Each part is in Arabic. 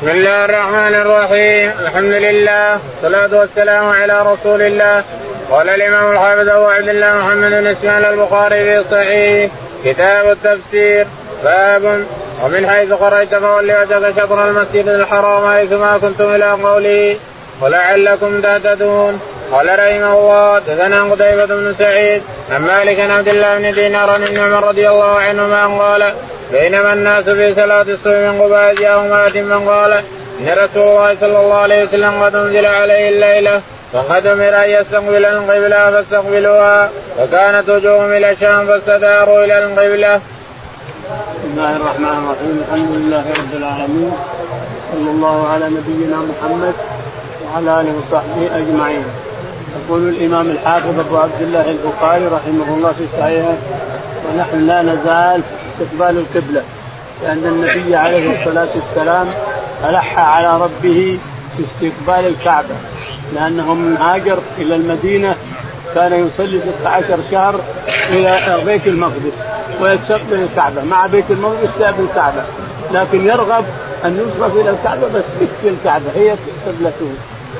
بسم الله الرحمن الرحيم الحمد لله والصلاة والسلام على رسول الله قال الإمام الحافظ أبو عبد الله محمد بن إسماعيل البخاري في صحيح كتاب التفسير باب ومن حيث خرجت فول وجهك شطر المسجد الحرام حيثما كنتم إلى قوله ولعلكم تهتدون قال رحمه الله دثنا قتيبة بن سعيد عن مالك عن عبد الله بن دينار عن عمر رضي الله عنهما قال بينما الناس في صلاة الصبح من قباء جاءهم آت من قال إن رسول الله صلى الله عليه وسلم قد أنزل عليه الليلة وقد أمر أن يستقبل القبلة فاستقبلوها وكانت وجوههم إلى الشام فاستداروا إلى القبلة. بسم الله الرحمن الرحيم الحمد لله رب العالمين صلى الله على نبينا محمد وعلى آله وصحبه أجمعين. يقول الإمام الحافظ أبو عبد الله البخاري رحمه الله في صحيحه ونحن لا نزال استقبال القبلة لأن النبي عليه الصلاة والسلام ألح على ربه في استقبال الكعبة لأنه من هاجر إلى المدينة كان يصلي 16 شهر إلى بيت المقدس ويستقبل الكعبة. مع بيت المقدس يستقبل الكعبه لكن يرغب أن يصرف إلى الكعبة بس في الكعبة هي قبلته.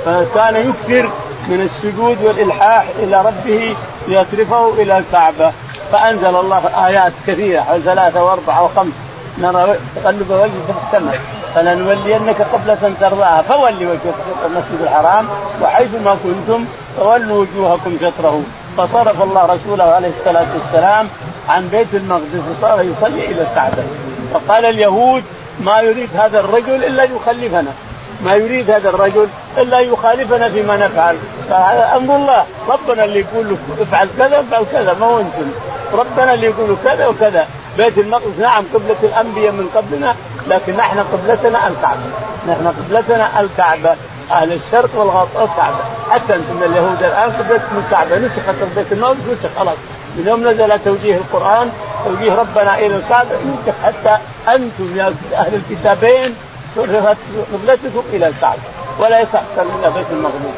فكان يكثر من السجود والإلحاح إلى ربه ليصرفه إلى الكعبة. فأنزل الله آيات كثيرة ثلاثة وأربعة وخمس نرى تقلب وجهك في السماء فلنولينك قبلة ترضاها. فولي وجهك شطر المسجد الحرام وحيث ما كنتم فولوا وجوهكم شطره. فصرف الله رسوله عليه الصلاة والسلام عن بيت المقدس وصار يصلي إلى الكعبة. فقال اليهود ما يريد هذا الرجل إلا يخلفنا. ما يريد هذا الرجل إلا يخالفنا فيما نفعل. فهذا أمر الله. ربنا اللي يقول له افعل كذا افعل كذا ما هو أنتم؟ ربنا اللي يقول كذا وكذا. بيت المقدس نعم قبلة الأنبياء من قبلنا لكن نحن قبلتنا الكعبة. نحن قبلتنا الكعبة. أهل الشرق والغرب الكعبة حتى أنتم اليهود الآن قبلتكم الكعبة نسخت بيت المقدس نسخ خلاص. من يوم نزل توجيه القرآن توجيه ربنا إلى الكعبة نسخ حتى أنتم يا أهل الكتابين صرفت قبلتكم إلى الكعبة. ولا يصح من بيت المقدس.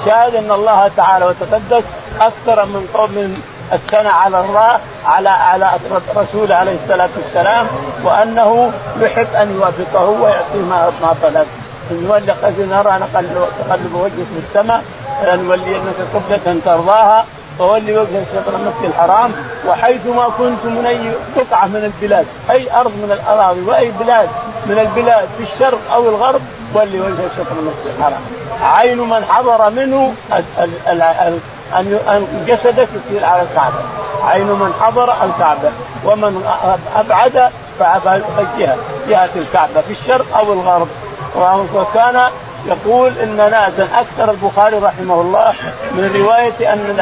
الشاهد أن الله تعالى وتقدس أكثر من قوم الثناء على الله على على رسوله عليه الصلاة والسلام وأنه يحب أن يوافقه ويعطيه ما ما طلب قد نرى تقلب وجهك في السماء فلنولينك قبلة ترضاها فول وجهك شطر المسجد الحرام وحيث ما كنت من اي قطعة من البلاد أي أرض من الأراضي وأي بلاد من البلاد في الشرق أو الغرب ولي وجهك شطر المسجد الحرام. عين من حضر منه أن أن جسدك يصير على الكعبة. عين من حضر الكعبة ومن أبعد فجهه جهة الكعبة في الشرق أو الغرب. وكان يقول إن ناسا أكثر البخاري رحمه الله من رواية أن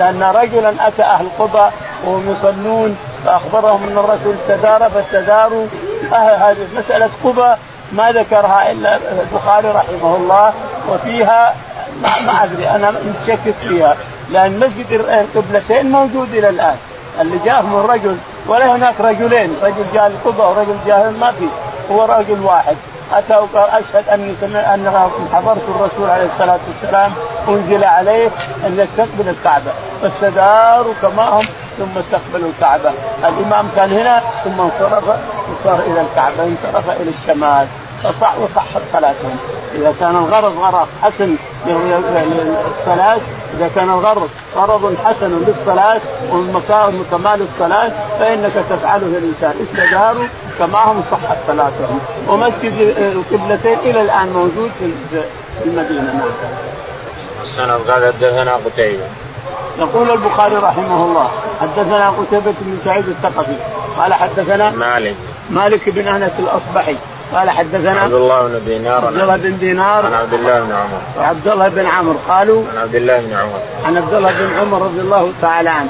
أن رجلا أتى أهل قبى وهم يصلون فأخبرهم أن الرسول استدار فاستداروا. هذه مسألة قبى ما ذكرها إلا البخاري رحمه الله وفيها ما, ما أدري أنا متشكك فيها. لأن مسجد القبلتين موجود إلى الآن. اللي جاءهم الرجل ولا هناك رجلين. رجل جاء القبة ورجل جاء ما في. هو رجل واحد. أتى وقال أشهد أني سمع أن حضرت الرسول عليه الصلاة والسلام أنزل عليه أن يستقبل الكعبة. فاستداروا كما هم ثم استقبلوا الكعبة. الإمام كان هنا ثم انصرف إلى الكعبة انصرف إلى الشمال. فصح وصحت صلاتهم إذا كان الغرض غرض حسن للصلاه إذا كان الغرض غرض حسن للصلاه ومكان كمال الصلاه فإنك تفعله الانسان استداروا كما هم صحت صلاتهم ومسجد القبلتين إلى الآن موجود في المدينة. نعم. السند قال حدثنا قتيبة. يقول البخاري رحمه الله حدثنا قتيبة بن سعيد الثقفي قال حدثنا مالك. مالك بن أنس الأصبحي قال حدثنا عبد الله بن دينار. عبد الله بن دينار. عن عبد الله بن عمر. وعبد الله بن عمرو قالوا عن عبد الله بن عمر. عن عبد الله بن عمر رضي الله تعالى عنه.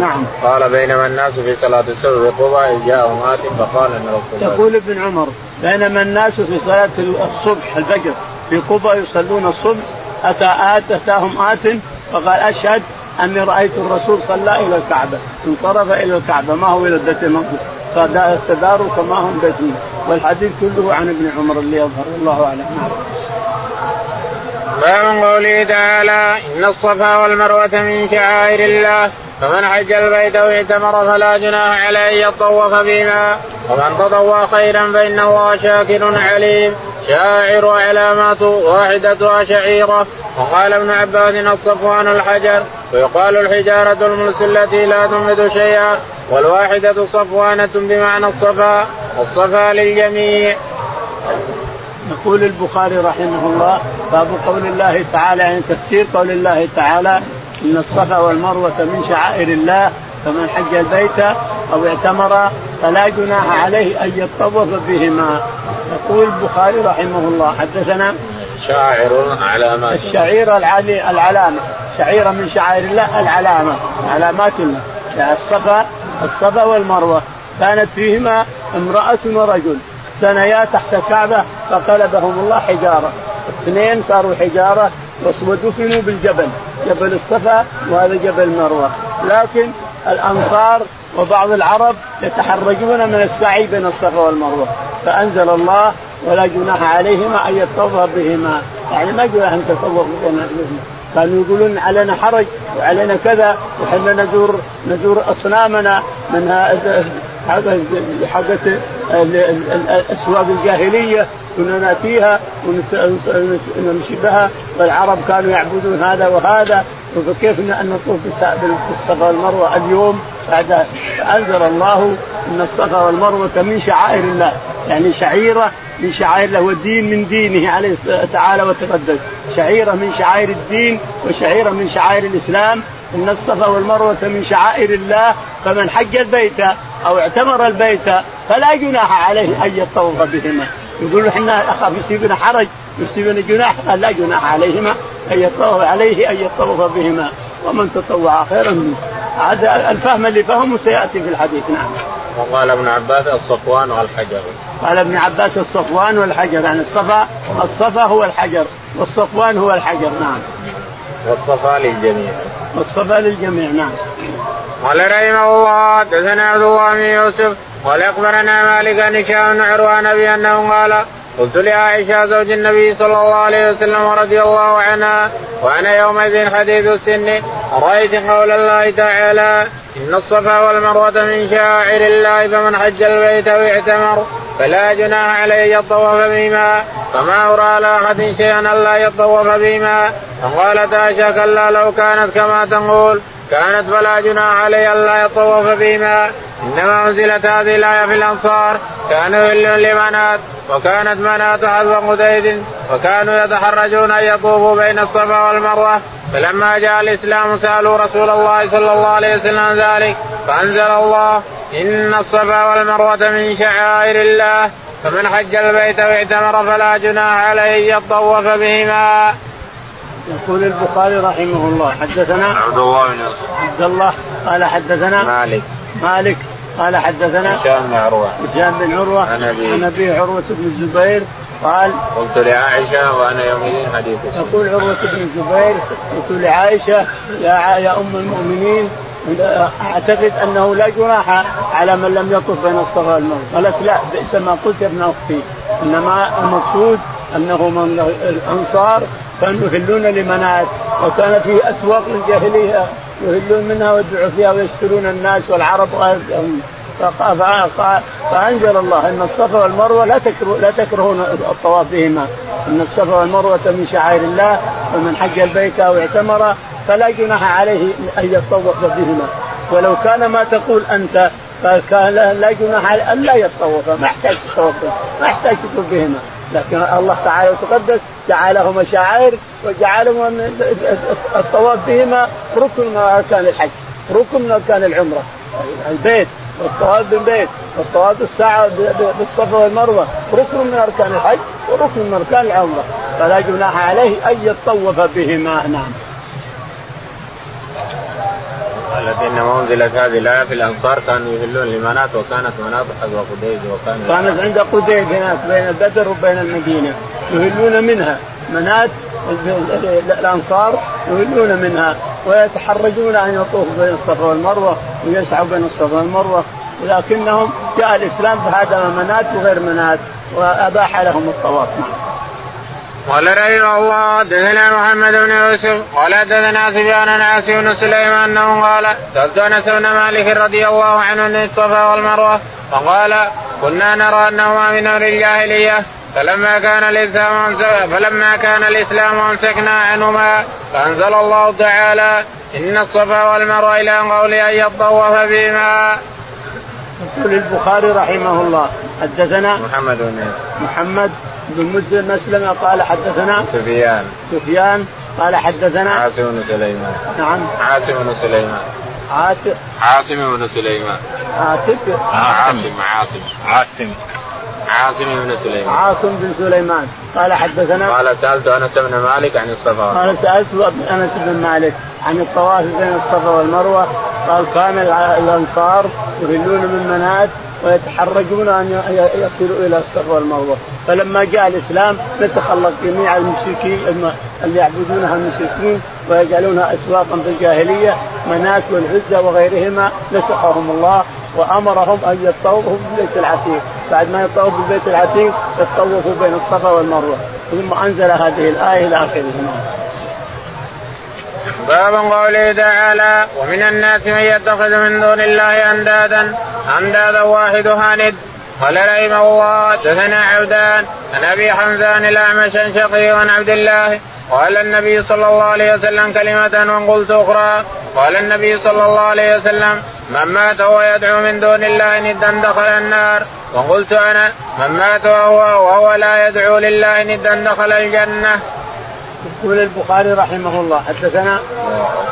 نعم. قال بينما الناس في صلاة الصبح بقبى إذ جاءهم آت فقال إن رسول الله. يقول ابن عمر بينما الناس في صلاة الصبح الفجر في قبى يصلون الصبح أتى آت أتاهم آت فقال أشهد أني رأيت الرسول صلى إلى الكعبة. انصرف إلى الكعبة. ما هو إلى بيت المقدس؟ فاستداروا كما هم بيت والحديث كله عن ابن عمر اللي يظهر. الله أعلم. باب قوله تعالى إن الصفا والمروة من شعائر الله فمن حج البيت واعتمر فلا جناح عليه ان يطوف بهما ومن تطوع خيرا فإن الله شاكر عليم. شاعر علامات واحدتها شعيرة وقال ابن عباس الصفوان الحجر ويقال الحجارة الملس التي لا تنبت شيئا والواحدة صفوانة بمعنى الصفا والصفا للجميع. يقول البخاري رحمه الله باب قول الله تعالى يعني تفسير قول الله تعالى إن الصفا والمروة من شعائر الله فمن حج البيت أو اعتمر فلا جناح عليه أن يطوف بهما يقول البخاري رحمه الله حدثنا شاعر علامات الشعير العلي العلامة. شعيره من شعائر الله العلامة. علامات الله. الصفا الصفا والمروة. كانت فيهما امرأة ورجل. ثنيا تحت الكعبة فقلبهم الله حجارة. اثنين صاروا حجارة ودفنوا بالجبل. جبل الصفا وهذا جبل المروة. لكن الأنصار وبعض العرب يتحرجون من السعي بين الصفا والمروة. فأنزل الله ولا جناح عليهما أن يطوف بهما. يعني ما جناح أن تطوف بهما كانوا يقولون علينا حرج وعلينا كذا وحنا نزور نزور أصنامنا من حقت الأسواق الجاهلية كنا ناتيها ونمشي بها والعرب كانوا يعبدون هذا وهذا. فكيف أن نطوف بالصفا والمروه اليوم بعد فانزل الله أن الصفا والمروه من شعائر الله. يعني شعيرة من شعائر الله والدين من دينه عليه تعالى وتقدس شعيرة من شعائر الدين وشعيرة من شعائر الإسلام. إن الصفا والمروة من شعائر الله فمن حج البيت أو اعتمر البيت فلا جناح عليه أن يطوف بهما. يقول إحنا اخاف يصيبنا حرج يصيبنا جناح قال لا جناح عليهما. أن يطوف عليه أن يطوف بهما. ومن تطوع خيرا منه. هذا الفهم اللي فهمه سيأتي في الحديث. نعم. وقال ابن عباس الصفوان والحجر. قال ابن عباس الصفوان والحجر يعني الصفا الصفا هو الحجر والصفوان هو الحجر نعم. والصفا للجميع. والصفا للجميع نعم. قال رحمه الله حدثنا عبد الله بن يوسف قال أخبرنا مالك ان هشام بن عروان أبي أنه قال قلت لعائشة زوج النبي صلى الله عليه وسلم رضي الله عنها وأنا يومئذ حديث السن. رايت قول الله تعالى إن الصفا والمروة من شاعر الله فمن حج البيت أو اعتمر فلا جناح عليه يطوف بهما. فما أرى لا أحد شيئا ألا يطوف بهما. فقالت عائشة كلا لو كانت كما تقول. كانت فلا جناح عليه ألا يطوف بهما إنما أنزلت هذه الآية في الأنصار كانوا يهلون لمنات وكانت منات حذو قديد وكانوا يتحرجون أن يطوفوا بين الصفا والمروة فلما جاء الإسلام سألوا رسول الله صلى الله عليه وسلم ذلك فأنزل الله إن الصفا والمروة من شعائر الله فمن حج البيت واعتمر فلا جناح عليه أن يطوف بهما. يقول البخاري رحمه الله حدثنا عبد الله بن يوسف. عبد الله قال حدثنا مالك. مالك قال حدثنا هشام بن عروة. هشام بن عروة عن ابي عن أبي عروة بن الزبير قال قلت لعائشة وأنا يومئذ حديث. يقول عروة بن الزبير قلت لعائشة يا يا أم المؤمنين أعتقد أنه لا جناح على من لم يطف بين الصفا والمروة. قالت لا بئس ما قلت يا ابن أختي. إنما المقصود أنه من الأنصار كانوا يهلون لمنات وكان في أسواق الجاهليه يهلون منها ويدعوا فيها ويشترون الناس والعرب فأنزل الله إن الصفا والمروة لا تكره لا تكرهون الطواف بهما. إن الصفا والمروة من شعائر الله ومن حج البيت أو اعتمر فلا جناح عليه أن يطوف بهما. ولو كان ما تقول أنت فكان لا جناح عليه أن لا يطوف ما يحتاج تطوف ما يحتاج تطوف بهما. لكن الله تعالى وتقدس جعلهما شعائر وجعلهما الطواف بهما ركن من أركان الحج ركن من أركان العمرة البيت والطواف بالبيت والطواف بالساعة بالصفا والمروة ركن من أركان الحج وركن من أركان العمرة فلا جناح عليه أن يطوف بهما نعم. قالت إنما أنزلت هذه الآية في الأنصار كانوا يهلون لمنات وكانت مناط حذو قديد وكان كانت عند قديد هناك بين بدر وبين المدينة. يهلون منها. منات الأنصار يهلون منها. ويتحرجون أن يطوفوا بين الصفا والمروة ويسعوا بين الصفا والمروة. ولكنهم جاء الإسلام فهدم منات وغير منات وأباح لهم الطواف. قال رحمه الله حدثنا محمد بن يوسف قال حدثنا سفيان عن بن سليمان أنه قال سألت أنس بن مالك رضي الله عنه عن الصفا والمروة فقال كنا نرى أنهما من أمر الجاهلية فلما كان الإسلام فلما كان الإسلام أمسكنا عنهما فأنزل الله تعالى إن الصفا والمروة إلى قول أن يطوف بهما. يقول البخاري رحمه الله حدثنا محمد بن محمد بن مسلم مسلم قال حدثنا سفيان. سفيان قال حدثنا عاصم بن سليمان. نعم. عاصم بن سليمان. عاتق عاصم بن سليمان. عاتق عاصم عاصم. عاصم. عاصم بن سليمان. عاصم بن سليمان. قال حدثنا قال سألت أنس بن مالك عن الصفا. قال سألت أنس بن مالك عن الطواف بين الصفا والمروة. قال كان الأنصار يهلون من منات ويتحرجون أن يصلوا إلى الصفا والمروة. فلما جاء الإسلام الله جميع المشركين اللي يعبدونها المشركين ويجعلونها اسواقا في الجاهلية منات والعزى وغيرهما نسخهم الله وأمرهم أن يطوفوا بالبيت العتيق. بعد ما يطوفوا بالبيت العتيق يطوفوا بين الصفا والمروة. ثم أنزل هذه الآية إلى اخره باب قوله تعالى ومن الناس من يتخذ من دون الله أندادا أندادا واحدها ند. قال رحمه الله دثنا عبدان عن أبي حمزان الاعمش عن شقيق عن عبد الله. قال النبي صلى الله عليه وسلم كلمة وقلت أخرى. قال النبي صلى الله عليه وسلم من مات وهو يدعو من دون الله ندا دخل النار. وقلت أنا من مات وهو, وهو لا يدعو لله ندا دخل الجنة. يقول البخاري رحمه الله حدثنا؟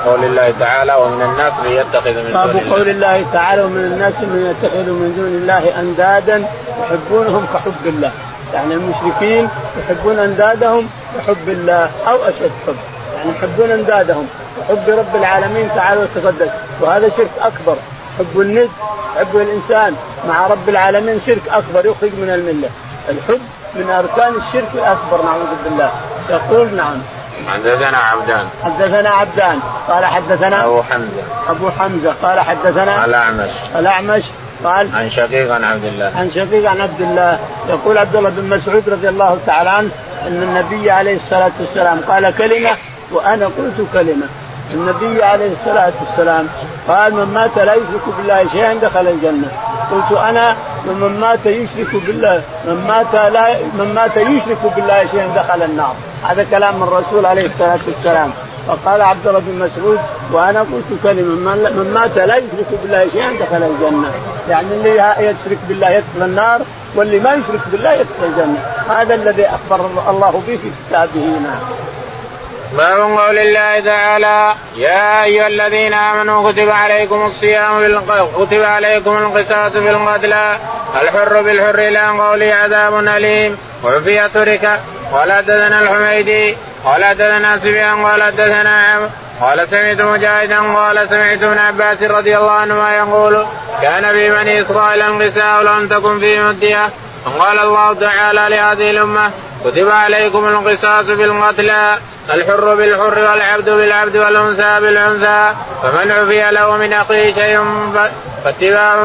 قول الله تعالى ومن الناس من يتخذ من دون الله قول الله تعالى ومن الناس من يتخذ من دون الله أندادا يحبونهم كحب الله. يعني المشركين يحبون أندادهم كحب الله أو أشد حب. يعني يحبون أندادهم كحب رب العالمين تعالى وتقدس. وهذا شرك أكبر. حب الند حب الإنسان مع رب العالمين شرك أكبر يخرج من الملة. الحب من أركان الشرك الأكبر نعوذ بالله. يقول نعم. حدثنا عبدان. حدثنا عبدان. قال حدثنا أبو حمزة. أبو حمزة. قال حدثنا الاعمش الأعمش. قال عن شقيق عن عبد الله. عن شقيق عن عبد الله. يقول عبد الله بن مسعود رضي الله تعالى عنه أن النبي عليه الصلاة والسلام قال كلمة وأنا قلت كلمة. النبي عليه الصلاة والسلام قال من مات لا يشرك بالله شيئا دخل الجنة. قلت أنا ومن مات يشرك بالله. من مات لا من مات يشرك بالله شيئا دخل النار. هذا كلام من الرسول عليه الصلاة والسلام. فقال عبد الله بن مسعود وأنا قلت كلمة من مات لا يشرك بالله شيئا دخل الجنة. يعني اللي يشرك بالله يدخل النار واللي ما يشرك بالله يدخل الجنة. هذا الذي أخبر الله به في كتابه. باب قول الله تعالى يا أيها الذين آمنوا كتب عليكم الصيام كتب عليكم القصاص في القتلى الحر بالحر إلى قوله عذاب أليم وعفية ترك قال حدثنا الحميدي قال حدثنا سفيان قال حدثنا قال سمعت مجاهدا قال سمعت ابن عباس رضي الله عنهما يقول كان في بني إسرائيل انقساء لم تكن في مدية. قال الله تعالى لهذه الأمة كتب عليكم القصاص بالقتلى. الحر بالحر والعبد بالعبد والأنثى بالأنثى فمن عفي له من أخيه شيء فاتباع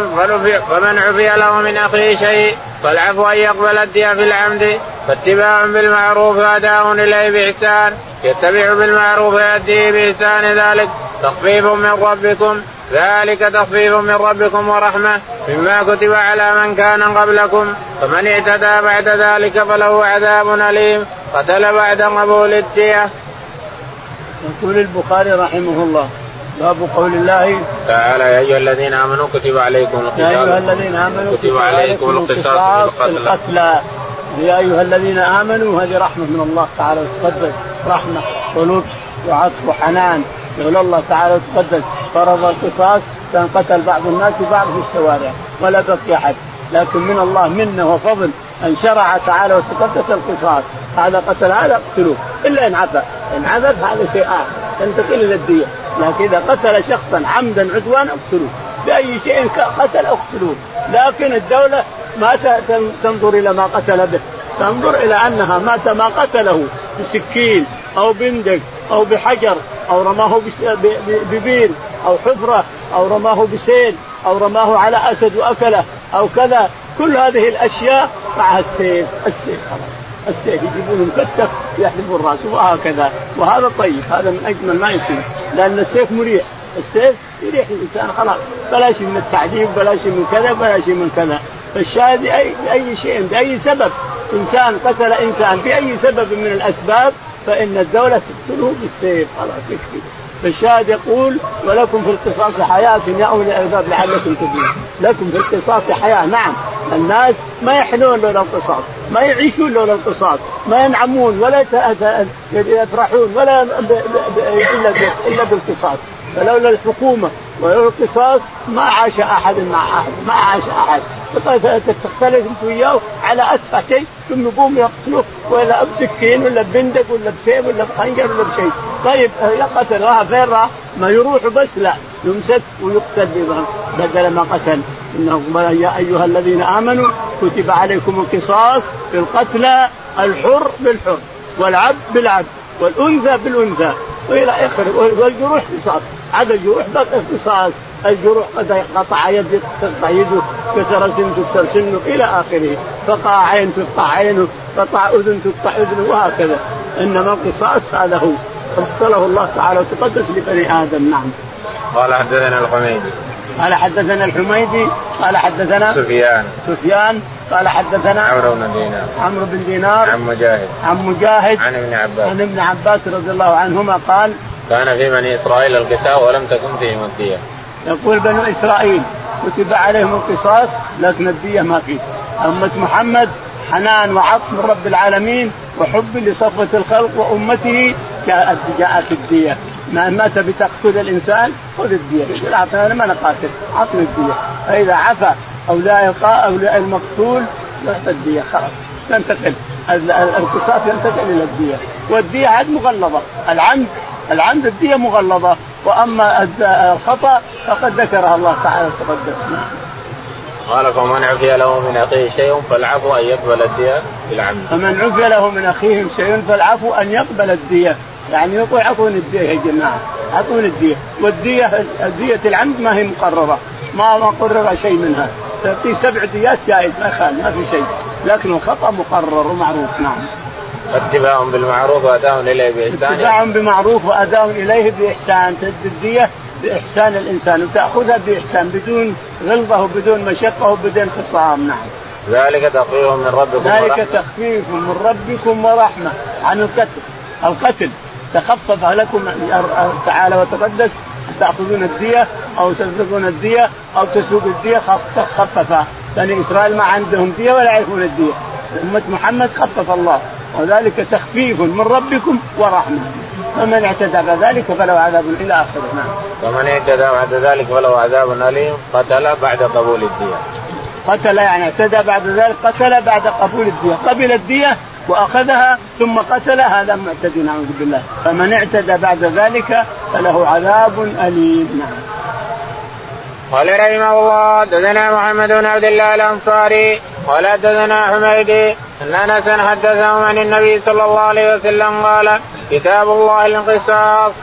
فمن عفي له من أخيه شيء فالعفو أن يقبل الدية في العمد فاتباع بالمعروف واداء إليه بإحسان يتبع بالمعروف ويأتيه بإحسان ذلك تخفيف من ربكم ذلك تخفيف من ربكم ورحمة مما كتب على من كان قبلكم. فمن اعتدى بعد ذلك فله عذاب أليم. قتل بعد قبول الدية. يقول البخاري رحمه الله باب قول الله. تعالى يا أيها الذين آمنوا كتب عليكم القصاص. يا أيها الذين آمنوا كتب عليكم القصاص في القتلى يا أيها الذين آمنوا هذه رحمة من الله تعالى وتقدس رحمة ولطف وعطف وحنان. يقول الله تعالى وتقدس فرض القصاص كان قتل بعض الناس بعض في الشوارع ولا بقي أحد. لكن من الله منه وفضل أن شرع تعالى وتقدس القصاص. هذا قتل هذا اقتلوه. إلا إن عفا إن عفا فهذا شيء آخر. تنتقل إلى الديه لكن إذا قتل شخصا عمدا عدوانا اقتلوه. بأي شيء قتل اقتلوه. لكن الدولة ما تنظر إلى ما قتل به. تنظر إلى أنها مات ما قتله بسكين أو بندق أو بحجر أو رماه ببير أو حفرة أو رماه بسيل أو رماه على أسد وأكلة أو كذا. كل هذه الأشياء معها السيف السيف السيف يجيبون مكتف يحلبون راسه وهكذا. وهذا طيب هذا من أجمل ما يكون لأن السيف مريح. السيف يريح الإنسان خلاص. بلاش من التعذيب بلاش من كذا بلاش من كذا. فالشاهد بأي شيء بأي سبب. إنسان قتل إنسان بأي سبب من الأسباب فإن الدولة تقتله بالسيف خلاص يكفي فالشاهد يقول ولكم في القصاص حياة يا أولي الألباب لعلكم تفلحون. لكم في القصاص حياة نعم. الناس ما يحلون لولا القصاص ما يعيشون لولا القصاص ما ينعمون ولا يفرحون ولا إلا إلا بالقصاص. فلولا الحكومة ولولا القصاص ما عاش أحد مع أحد ما عاش أحد. تختلف أنت وياه على اتفه شيء ثم يقوم يقتله ولا بسكين ولا بندق ولا بسيف ولا بخنجر ولا بشيء. طيب يقتل راح فين راح؟ ما يروح بس لا يمسك ويقتل بدل ما قتل. انه يا أيها الذين آمنوا كتب عليكم القصاص في القتلى الحر بالحر والعبد بالعبد والأنثى بالأنثى. وإلى آخره والجروح قصاص هذا الجروح قصاص الجروح قد قطع يد تقطع يده كسر سن تكسر سنه إلى آخره. قطع عين تقطع عينه قطع أذن تقطع اذنه وهكذا. إنما القصاص هذا هو. فصله الله تعالى وتقدس لبني آدم. نعم. قال حدثنا الحميدي. قال حدثنا الحميدي قال حدثنا سفيان. سفيان قال حدثنا عمرو بن دينار. عمرو بن دينار. عن مجاهد. عن مجاهد. عن ابن عباس. عن ابن عباس رضي الله عنهما قال كان في بني إسرائيل القتال ولم تكن فيهم الدية. يقول بنو إسرائيل كتب عليهم القصاص لكن الدية ما في أمة محمد حنان وعطف من رب العالمين وحب لصفوة الخلق وأمته جاءت جاءت الدية. ما ما تبي تقتل الإنسان خذ الدية. يقول أنا ما نقاتل أعطني الدية. فإذا عفى أو لا أو لا المقتول الدية خلاص. تنتقل القصاص ينتقل إلى الدية. والدية عاد مغلظة. العمد العمد الدية مغلظة وأما الخطأ فقد ذكرها الله تعالى وتقدس قال فمن عفي له من أخيه شيء فالعفو أن يقبل الدية بالعمد. فمن عفي له من أخيه شيء فالعفو أن يقبل الدية، يعني يقول اعطوني الدية يا جماعة، اعطوني الدية، والدية دية العمد ما هي مقررة، ما ما قرر شيء منها، تعطيه سبع ديات جائز ما يخالف ما في شيء، لكن الخطأ مقرر ومعروف نعم. اتباع بالمعروف وأداء إليه بإحسان. اتباع بمعروف وأداء إليه بإحسان. تد الدية بإحسان الإنسان. وتأخذها بإحسان بدون غلظة وبدون مشقة وبدون خصام. نعم. ذلك تخفيف من ربكم ذلك. تخفيف من ربكم ورحمة. عن القتل. القتل. تخفف لكم تعالى وتقدس. تأخذون الدية أو تسرقون الدية أو تسوق الدية. خففها بني إسرائيل ما عندهم دية ولا يعرفون الدية. أمة محمد خفف الله. وذلك تخفيف من ربكم ورحمة. فمن اعتدى بعد ذلك فله عذاب إلى آخره. نعم. فمن اعتدى بعد ذلك فله عذاب أليم. قتل بعد قبول الدية. قتل يعني اعتدى بعد ذلك قتل بعد قبول الدية، قبل الدية وأخذها ثم قتل هذا معتدي نعوذ بالله، فمن اعتدى بعد ذلك فله عذاب أليم. نعم. قال رحمه الله دثنا محمد بن عبد الله الأنصاري قال دثنا حميدي أن أنس حدثهم عن النبي صلى الله عليه وسلم قال كتاب الله الانقصاص.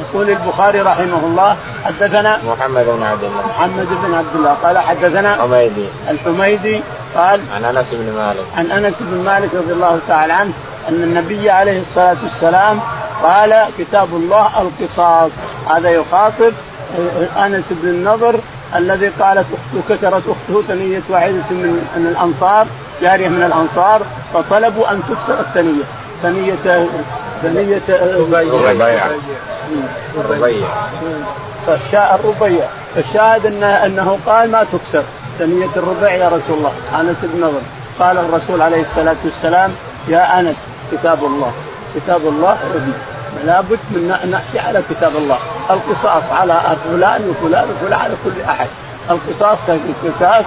يقول البخاري رحمه الله حدثنا محمد بن عبد الله. محمد بن عبد الله. قال حدثنا حميدي. الحميدي قال عن أنس بن مالك. عن أنس بن مالك رضي الله تعالى عنه أن النبي عليه الصلاة والسلام قال كتاب الله القصاص. هذا يخاطب أنس بن النضر الذي قالت اخته كسرت أخته ثنية واحدة من من الأنصار. جارية من الأنصار فطلبوا أن تكسر الثنية. ثنية ثنية الربيع الربيع فالشاء الربيع. فالشاهد انه أنه قال ما تكسر. ثنية الربيع يا رسول الله. أنس بن نضر. قال الرسول عليه الصلاة والسلام يا أنس كتاب الله. كتاب الله لابد من نحكي على كتاب الله. القصاص على فلان وفلان وفلان على كل أحد. القصاص القصاص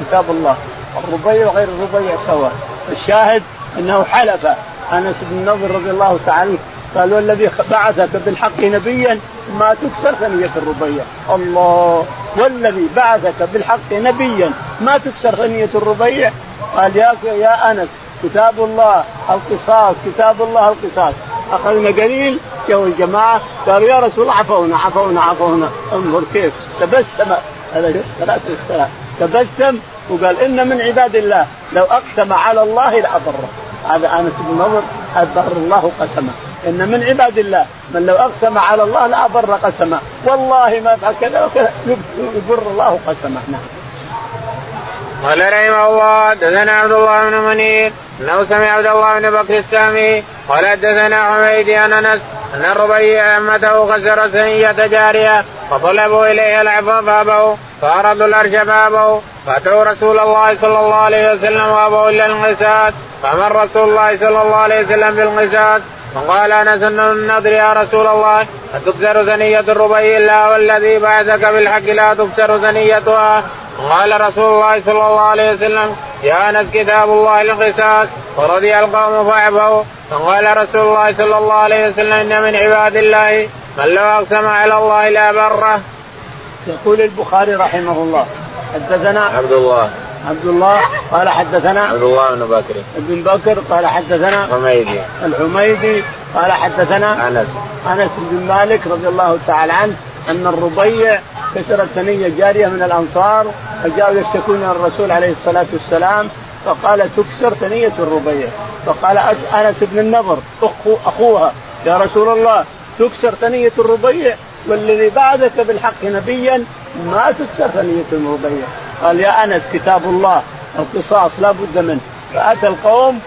كتاب الله. الربيع وغير الربيع سواء الشاهد أنه حلف أنس بن نضر رضي الله تعالى قال والذي بعثك بالحق نبيا ما تكسر ثنية الربيع. الله والذي بعثك بالحق نبيا ما تكسر ثنية الربيع؟ قال يا يا أنس كتاب الله القصاص كتاب الله القصاص. أخذنا قليل جو الجماعة قالوا يا رسول الله عفونا عفونا عفونا. انظر كيف تبسم. عليه الصلاة والسلام. تبسم وقال إن من عباد الله لو أقسم على الله لابره هذا انس بن نضر ابر الله قسمه. إن من عباد الله من لو أقسم على الله لابر قسمه. والله ما فعل كذا وكذا يبر الله قسمه. نعم. قال رحمه الله حدثنا عبد الله بن منير انه سمع عبد الله بن بكر السهمي قال حدثنا حميد عن أنس أن الربيع أمته خسر ثنيه جارية فطلبوا اليه العفو فأبوا فارادوا الارش فأبوا فأتوا رسول الله صلى الله عليه وسلم وأبوا الا الانقساد فأمر رسول الله صلى الله عليه وسلم بالانقساد فقال أنس النضر يا رسول الله أتكسر ثنية الربيع إلا والذي بعثك بالحق لا تكسر ثنيتها قال رسول الله صلى الله عليه وسلم يا انس كتاب الله القصاص ورضي القوم فاعفوا فقال رسول الله صلى الله عليه وسلم إن من عباد الله من لو أقسم على الله لا بره. يقول البخاري رحمه الله حدثنا عبد الله. عبد الله قال حدثنا عبد الله بن بكر. بن بكر قال حدثنا حميدي الحميدي قال حدثنا أنس. أنس بن مالك رضي الله تعالى عنه أن الربيع كسرت ثنية جارية من الأنصار فجاءوا يشتكون إلى الرسول عليه الصلاة والسلام فقال تكسر ثنية الربيع. فقال أنس بن النضر أخو أخوها يا رسول الله تكسر ثنية الربيع والذي بعثك بالحق نبيا ما تكسر ثنية الربيع. قال يا أنس كتاب الله القصاص لا بد منه. فأتى القوم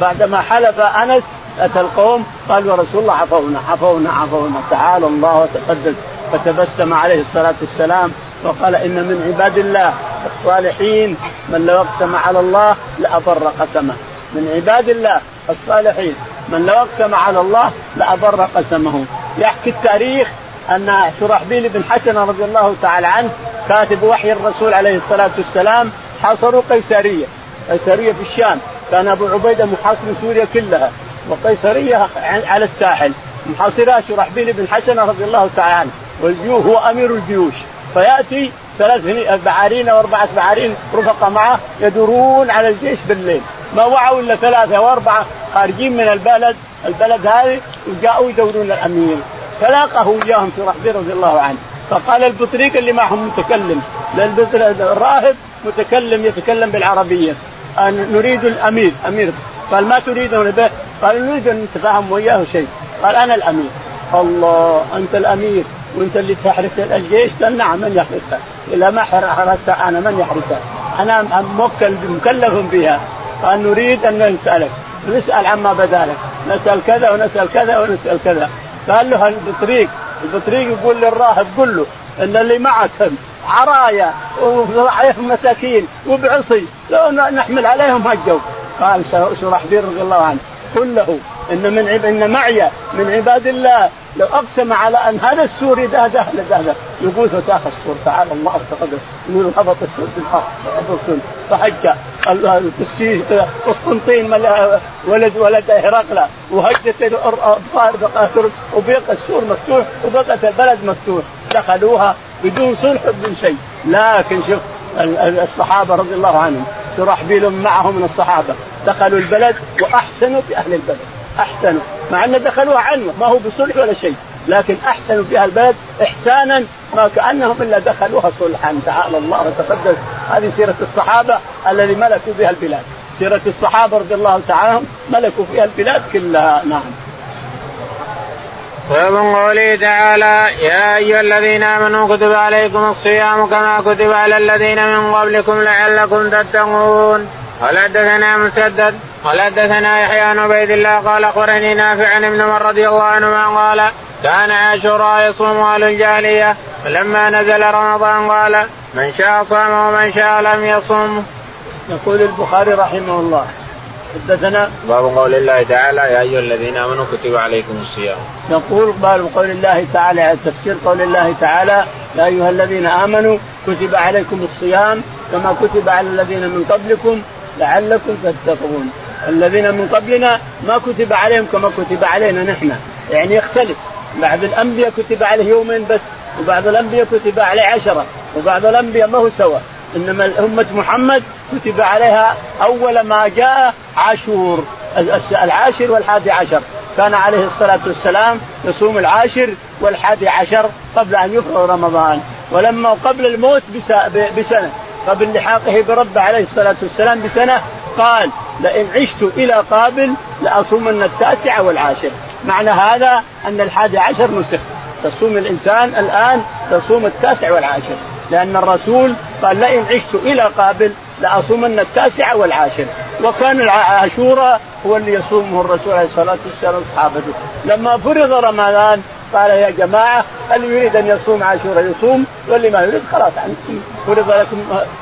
بعدما حلف أنس أتى القوم قالوا يا رسول الله عفونا عفونا عفونا تعالى الله وتقدس. فتبسم عليه الصلاة والسلام وقال إن من عباد الله الصالحين من لو أقسم على الله لابر قسمه. من عباد الله الصالحين من لو أقسم على الله لابر قسمه. يحكي التاريخ أن شرحبيل بن حسن رضي الله تعالى عنه كاتب وحي الرسول عليه الصلاة والسلام حاصروا قيساريه قيساريه في الشام. كان أبو عبيدة محاصر سوريا كلها. وقيسريه على الساحل. محاصرها شرحبيل بن حسن رضي الله تعالى عنه. والجيوش هو أمير الجيوش. فيأتي ثلاث بعارين أو أربعة بعارين رفقه معه يدورون على الجيش بالليل. ما وعوا إلا ثلاثة واربعه خارجين من البلد. البلد هذه وجاءوا يدورون الأمير. فلاقه وياهم شرحبيل رضي الله عنه. فقال البطريق اللي معهم متكلم. الراهب متكلم يتكلم بالعربية. أن نريد الأمير. أمير. قال ما تريدون به؟ قال نريد أن نتفاهم وياه شيء. قال أنا الأمير. الله أنت الأمير. وانت اللي تحرس الجيش قال نعم من يحرسها اذا ما حرستها أنا من يحرسها أنا موكل مكلف بها. قال نريد أن نسألك. نسأل عما بدا لك نسأل كذا ونسأل كذا ونسأل كذا. قال له البطريق. البطريق يقول للراهب قل له إن اللي معك عرايا وعليهم مساكين وبعصي لو نحمل عليهم هجوا قال شرحبيل رضي الله عنه. قل له إن من عب... إن معي من عباد الله. لو أقسم على أن هذا السور ده ده يقول فساخ السور تعالى الله تقدم يقول هبط السور في الأرض. فحج. قسطنطين ولد ولد هرقل وهجت الابطال وبقى السور مفتوح وبقت البلد مفتوح. دخلوها بدون صلح بدون شيء. لكن شوف الصحابة رضي الله عنهم. شرحبيل معهم من الصحابة؟ دخلوا البلد وأحسنوا باهل البلد. احسنوا مع أن دخلوها عنوه ما هو بصلح ولا شيء. لكن احسنوا فيها البلد إحسانا ما كأنهم إلا دخلوها صلحا. تعالى الله وتقدس. هذه سيرة الصحابة الذي ملكوا بها البلاد. سيرة الصحابة رضي الله تعالى عنهم ملكوا فيها البلاد كلها. نعم. ومن قوله تعالى يا أيها الذين آمنوا كتب عليكم الصيام كما كتب على الذين من قبلكم لعلكم تتقون. قال حدثنا مسدد قال حدثنا يحيى بن عبيد الله قال أخبرني نافع عن ابن عمر رضي الله عنهما قال كان عاشوراء يصوم أهل الجاهلية فلما نزل رمضان قال من شاء صام ومن شاء لم يصم. يقول البخاري رحمه الله حدثنا باب قول الله تعالى يا أيها الذين آمنوا كتب عليكم الصيام. يقول باب قول الله تعالى تفسير قول الله تعالى يا أيها الذين آمنوا كتب عليكم الصيام كما كتب على الذين من قبلكم لعلكم تتقون. الذين من قبلنا ما كتب عليهم كما كتب علينا نحن. يعني يختلف. بعض الأنبياء كتب عليه يومين بس وبعض الأنبياء كتب عليه عشرة وبعض الأنبياء ما هو سوا إنما امه محمد كتب عليها أول ما جاء عاشور العاشر والحادي عشر. كان عليه الصلاة والسلام يصوم العاشر والحادي عشر قبل أن يفرغ رمضان. ولما قبل الموت بسنة. قبل لحاقه برب عليه الصلاة والسلام بسنة قال لئن عشت إلى قابل لأصومن التاسع والعاشر. معنى هذا أن الحادي عشر نسخ. تصوم الإنسان الآن تصوم التاسع والعاشر. لأن الرسول قال لئن عشت إلى قابل لأصومن التاسع والعاشر. وكان عاشوراء هو اللي يصومه الرسول عليه الصلاة والسلام اصحابته لما فرض رمضان قال يا جماعة اللي يريد أن يصوم عاشوراء يصوم؟ واللي ما يريد خلاص فرض لكم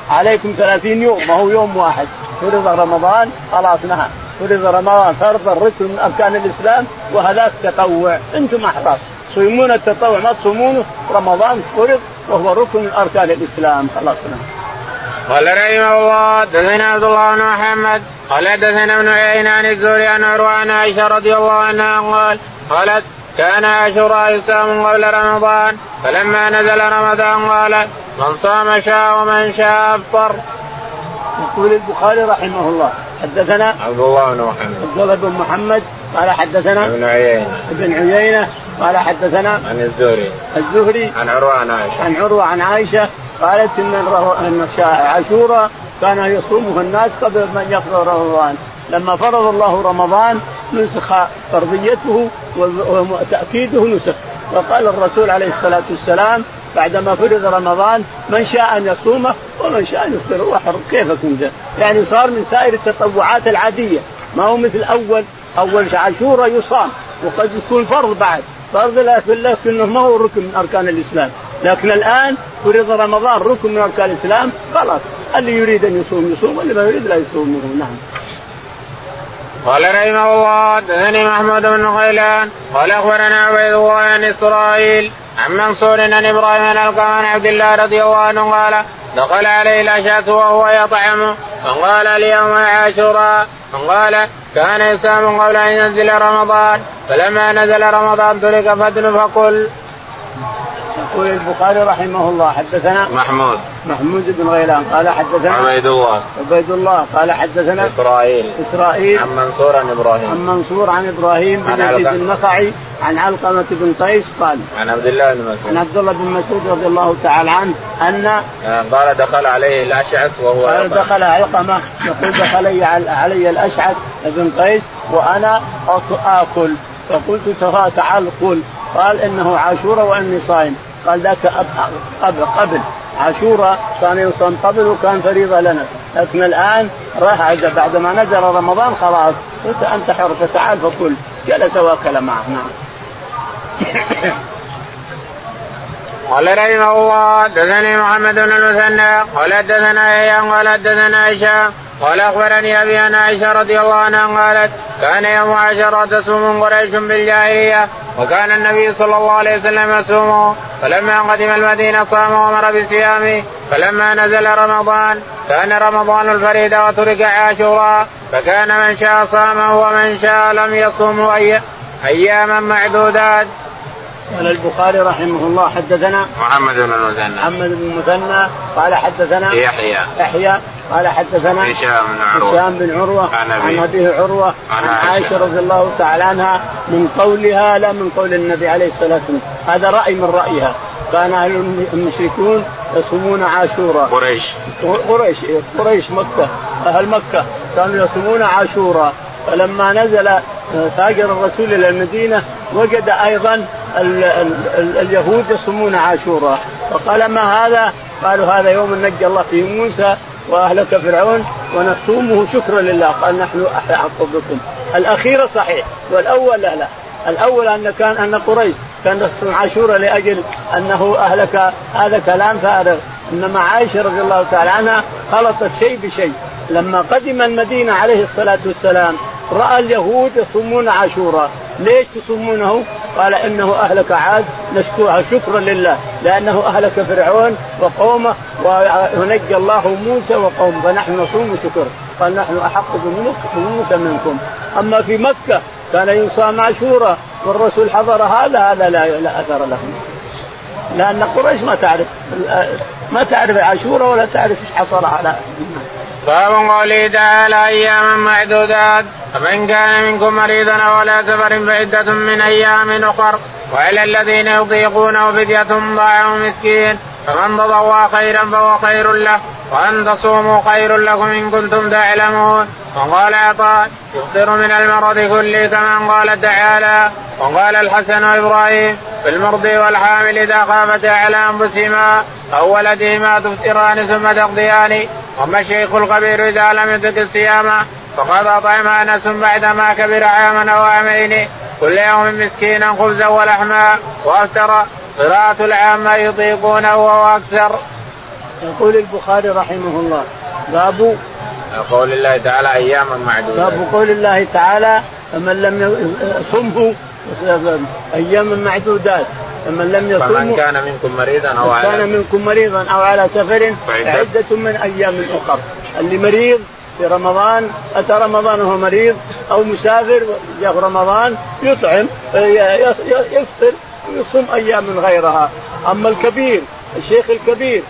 عليكم ثلاثين يوم ما هو يوم واحد. فرض رمضان خلاص نهى. فرض رمضان فرض ركن من أركان الإسلام وهذاك تطوع. أنتم احرار تصومون التطوع ما تصومونه رمضان فرض وهو ركن من أركان الإسلام. خلاص نهى. قال رحمه الله دثنا عبد الله بن محمد قال دثنا ابن عيينة عن الزهري عن عروة عن عائشة رضي الله عنها قال قالت كان عاشوراء يصام قبل رمضان فلما نزل رمضان قال من صام شاء ومن شاء أفطر. يقول البخاري رحمه الله حدثنا عبد الله بن محمد. عبد الله بن محمد قال حدثنا ابن عيينة. ابن عيينة قال حدثنا عن الزهري. الزهري عن عروة عن عائشة. عن عروة عن عائشة قالت إن إن عاشوراء كان يصومه الناس قبل من يفرض رمضان. لما فرض الله رمضان نسخ فرضيته وتأكيده نسخ. وقال الرسول عليه الصلاة والسلام بعدما فرض رمضان من شاء أن يصومه ومن شاء أن يفطر وحر كيفكم ده يعني صار من سائر التطوعات العادية. ما هو مثل أول أول عاشوراء يصام. وقد يكون فرض بعد. فرض لكنه ما هو ركن من أركان الإسلام. لكن الآن فرض رمضان ركن من أركان الإسلام. خلاص. اللي يريد أن يصوم يصوم واللي ما يريد لا يصوم نعم. قال رحمه الله حدثني محمود بن غيلان قال أخبرنا عبيد الله عن إسرائيل عن منصور عن إبراهيم بن عن عبد الله رضي الله عنه قال دخل عليه الأشعث وهو يطعم فقال اليوم عاشوراء. فقال كان يصام قبل أن ينزل رمضان فلما نزل رمضان ترك فتن فقل يقول البخاري رحمه الله حدثنا محمود. محمود بن غيلان قال حدثنا عبيد الله. عبيد الله قال حدثنا إسرائيل. إسرائيل. عن منصور عن إبراهيم. عن منصور عن إبراهيم بن يزيد النخعي عن علقمة بن قيس قال عن عبد الله بن مسعود. عن عبد الله بن مسعود رضي الله تعالى عنه أن آه، قال دخل عليه الأشعث وهو قال دخل علقمة. يقول دخل علي الأشعث بن قيس وأنا آكل. فقلت تعال قل. قال إنه عاشوراء وأني صائم. قال ذاك قبل قبل. عاشوراء كان يصوم قبل وكان فريضة لنا. لكن الآن راح بعد ما نزل رمضان خلاص. قلت أنت حر فتعال فكل جلس وأكل معه. نعم. قال رحمه الله حدثني محمد بن المثنى قال حدثنا أيام قال حدثنا هشام قال أخبرني أبي أن عائشة رضي الله عنها قالت كان يوم عاشوراء تصوم قريش بالجاهلية وكان النبي صلى الله عليه وسلم يصومه فلما قدم المدينة صام وأمر بصيامه فلما نزل رمضان كان رمضان الفريد وترك عاشوراء فكان من شاء صامه ومن شاء لم يصومه أي أياما معدودات. قال البخاري رحمه الله حدثنا محمد بن المثنى. محمد بن المثنى قال حدثنا يحيى. يحيى قال حدثنا هشام بن عروة. هشام بن عروة عن, عن أبيه. عروة عن, عن عائشة رضي الله تعالى عنها من قولها لا من قول النبي عليه الصلاة والسلام. هذا رأي من رأيها. كان أهل المشركون يصومون عاشوراء. قريش. قريش قريش مكة أهل مكة كانوا يصومون عاشوراء. فلما نزل تاجر الرسول إلى المدينة وجد أيضا ال ال ال اليهود يصومون عاشوراء. فقال ما هذا؟ قالوا هذا يوم نجى الله فيه موسى وأهلك فرعون ونصومه شكرا لله. قال نحن أحق بكم. الاخيره صحيح والأول لا لا. الأول أن كان أن قريش كان تصوم عاشوراء لأجل أنه أهلك هذا كلام فارغ. إنما عائشة رضي الله تعالى عنها خلطت شيء بشيء. لما قدم المدينة عليه الصلاة والسلام رأى اليهود يصومون عاشوراء. ليش تصومونه؟ قال إنه أهلك عاد نشكوها شكرا لله لأنه أهلك فرعون وقومه ونجى الله موسى وقومه. فنحن نصوم شكر قال نحن أحق بموسى منكم. أما في مكة كان يصام عاشوراء والرسول حضر هذا هذا لا لا أثر له لأن قريش ما تعرف ما تعرف عاشوراء ولا تعرف إيش حصل على. باب قوله تعالى أياما معدودات فمن كان منكم مريضا أو على سفر فعدة من أيام أخر وعلى الذين يطيقونه فدية طعام مسكين فمن تطوع خيرا فهو خير له وأن تصوموا خير لكم إن كنتم تعلمون. وقال عطاء يفطر من المرض كله كما قال تعالى وقال الحسن وإبراهيم في المرضي والحامل إذا خافتا على أنفسهما أو ولدهما تفطران ثم تقضيان. واما الشيخ الكبير إذا لم يتق الصيام فقد أطعم أنس بعدما كبر عاما أو عامين. كل يوم مسكينا خبزا ولحما. وافترى قراءة العامة يطيقونه وهو أكثر. يقول البخاري رحمه الله باب قول الله تعالى أياما معدودة. باب قول الله تعالى فمن لم يصمه أياما معدودات. فمن لم يصمه فمن كان منكم مريضا أو على كان منكم مريضا أو على سفر فعدة. من أيام أخر. اللي مريض في رمضان أتى رمضان وهو مريض أو مسافر جاء رمضان يطعم يفطر ويصوم أيام غيرها. أما الكبير الشيخ الكبير.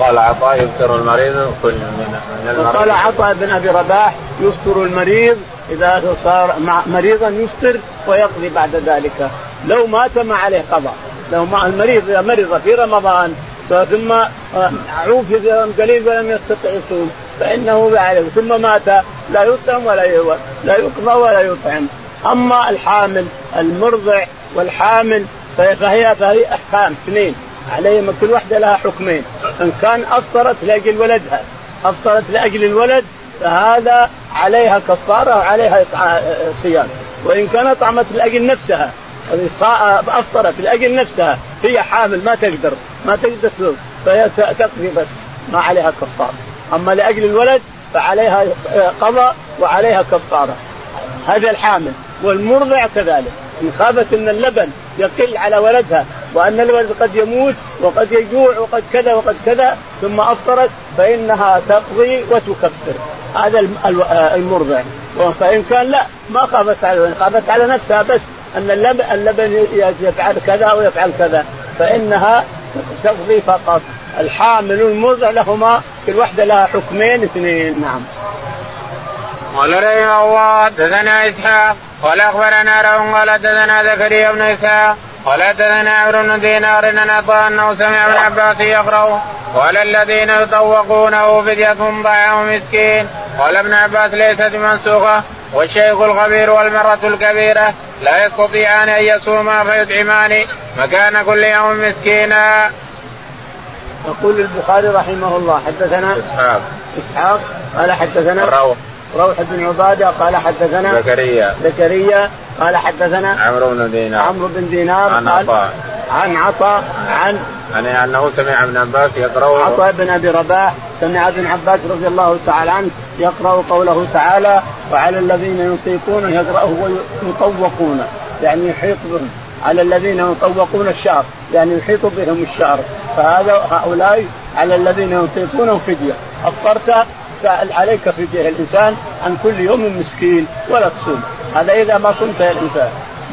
قال عطاء يفطر المريض كل من المريض. قال عطاء بن أبي رباح يفطر المريض إذا صار مريضا يفطر ويقضي بعد ذلك. لو مات ما عليه قضاء. لو مع المريض إذا مرض في رمضان ثم عوفي في قليل ولم يستطع يصوم فإنه عليه ثم مات لا يطعم ولا لا يقضى ولا يطعم. أما الحامل المرضع والحامل فهي فهي أحكام اثنين. عليهم كل واحدة لها حكمين. إن كان أفطرت لأجل ولدها. أفطرت لأجل الولد فهذا عليها كفارة وعليها صيام. وإن كانت طعمت لأجل نفسها افطرت لاجل نفسها. هي حامل ما تقدر ما تقدر فهي تقضي بس ما عليها كفارة. أما لأجل الولد فعليها قضاء وعليها كفارة. هذا الحامل. والمرضع كذلك. إن خافت إن اللبن يقل على ولدها وأن الولد قد يموت وقد يجوع وقد كذا وقد كذا ثم أفطرت فإنها تقضي وتكفر. هذا المرضع. فان كان لا ما خافت على خافت على نفسها بس. أن اللبن, اللبن يفعل كذا أو يفعل كذا فإنها تقضي فقط الحامل والمرضع لهما كل واحدة لها حكمين اثنين. نعم. قال رحمه الله حدثنا إسحاق قال أخبرنا له قال حدثنا زكريا بن إسحاق قال حدثنا عمرو بن دينار إن اعطى أنه سمع ابن عباس يقرأ. قال الذين يطوقونه فدية طعام مسكين. قال ابن عباس ليست منسوخة. والشيخ الخبير والمرأة الكبيرة لا يستطيعان أن يصوما فيطعمان مكان كل يوم مسكينا. يقول البخاري رحمه الله حدثنا إسحاق. إسحاق قال حدثنا روح. روح بن عبادة قال حدثنا زكريا. زكريا قال حدثنا عمرو بن دينار. عمرو بن دينار عن عطاء. عن عطاء عن يعني أنه سمع ابن عباس يقرأ. عطاء بن أبي رباح سمع ابن عباس رضي الله تعالى عنه يقرأ قوله تعالى وعلى الذين يطيقون يقرأه ويطوقون. يعني يحيط بهم. على الذين يطوقون الشهر يعني يحيط بهم الشهر فهذا هؤلاء على الذين يطيقونه فدية. أفطرت عليك فدية. الإنسان عن كل يوم مسكين ولا تصوم. هذا إذا ما صمت يا الإنسان.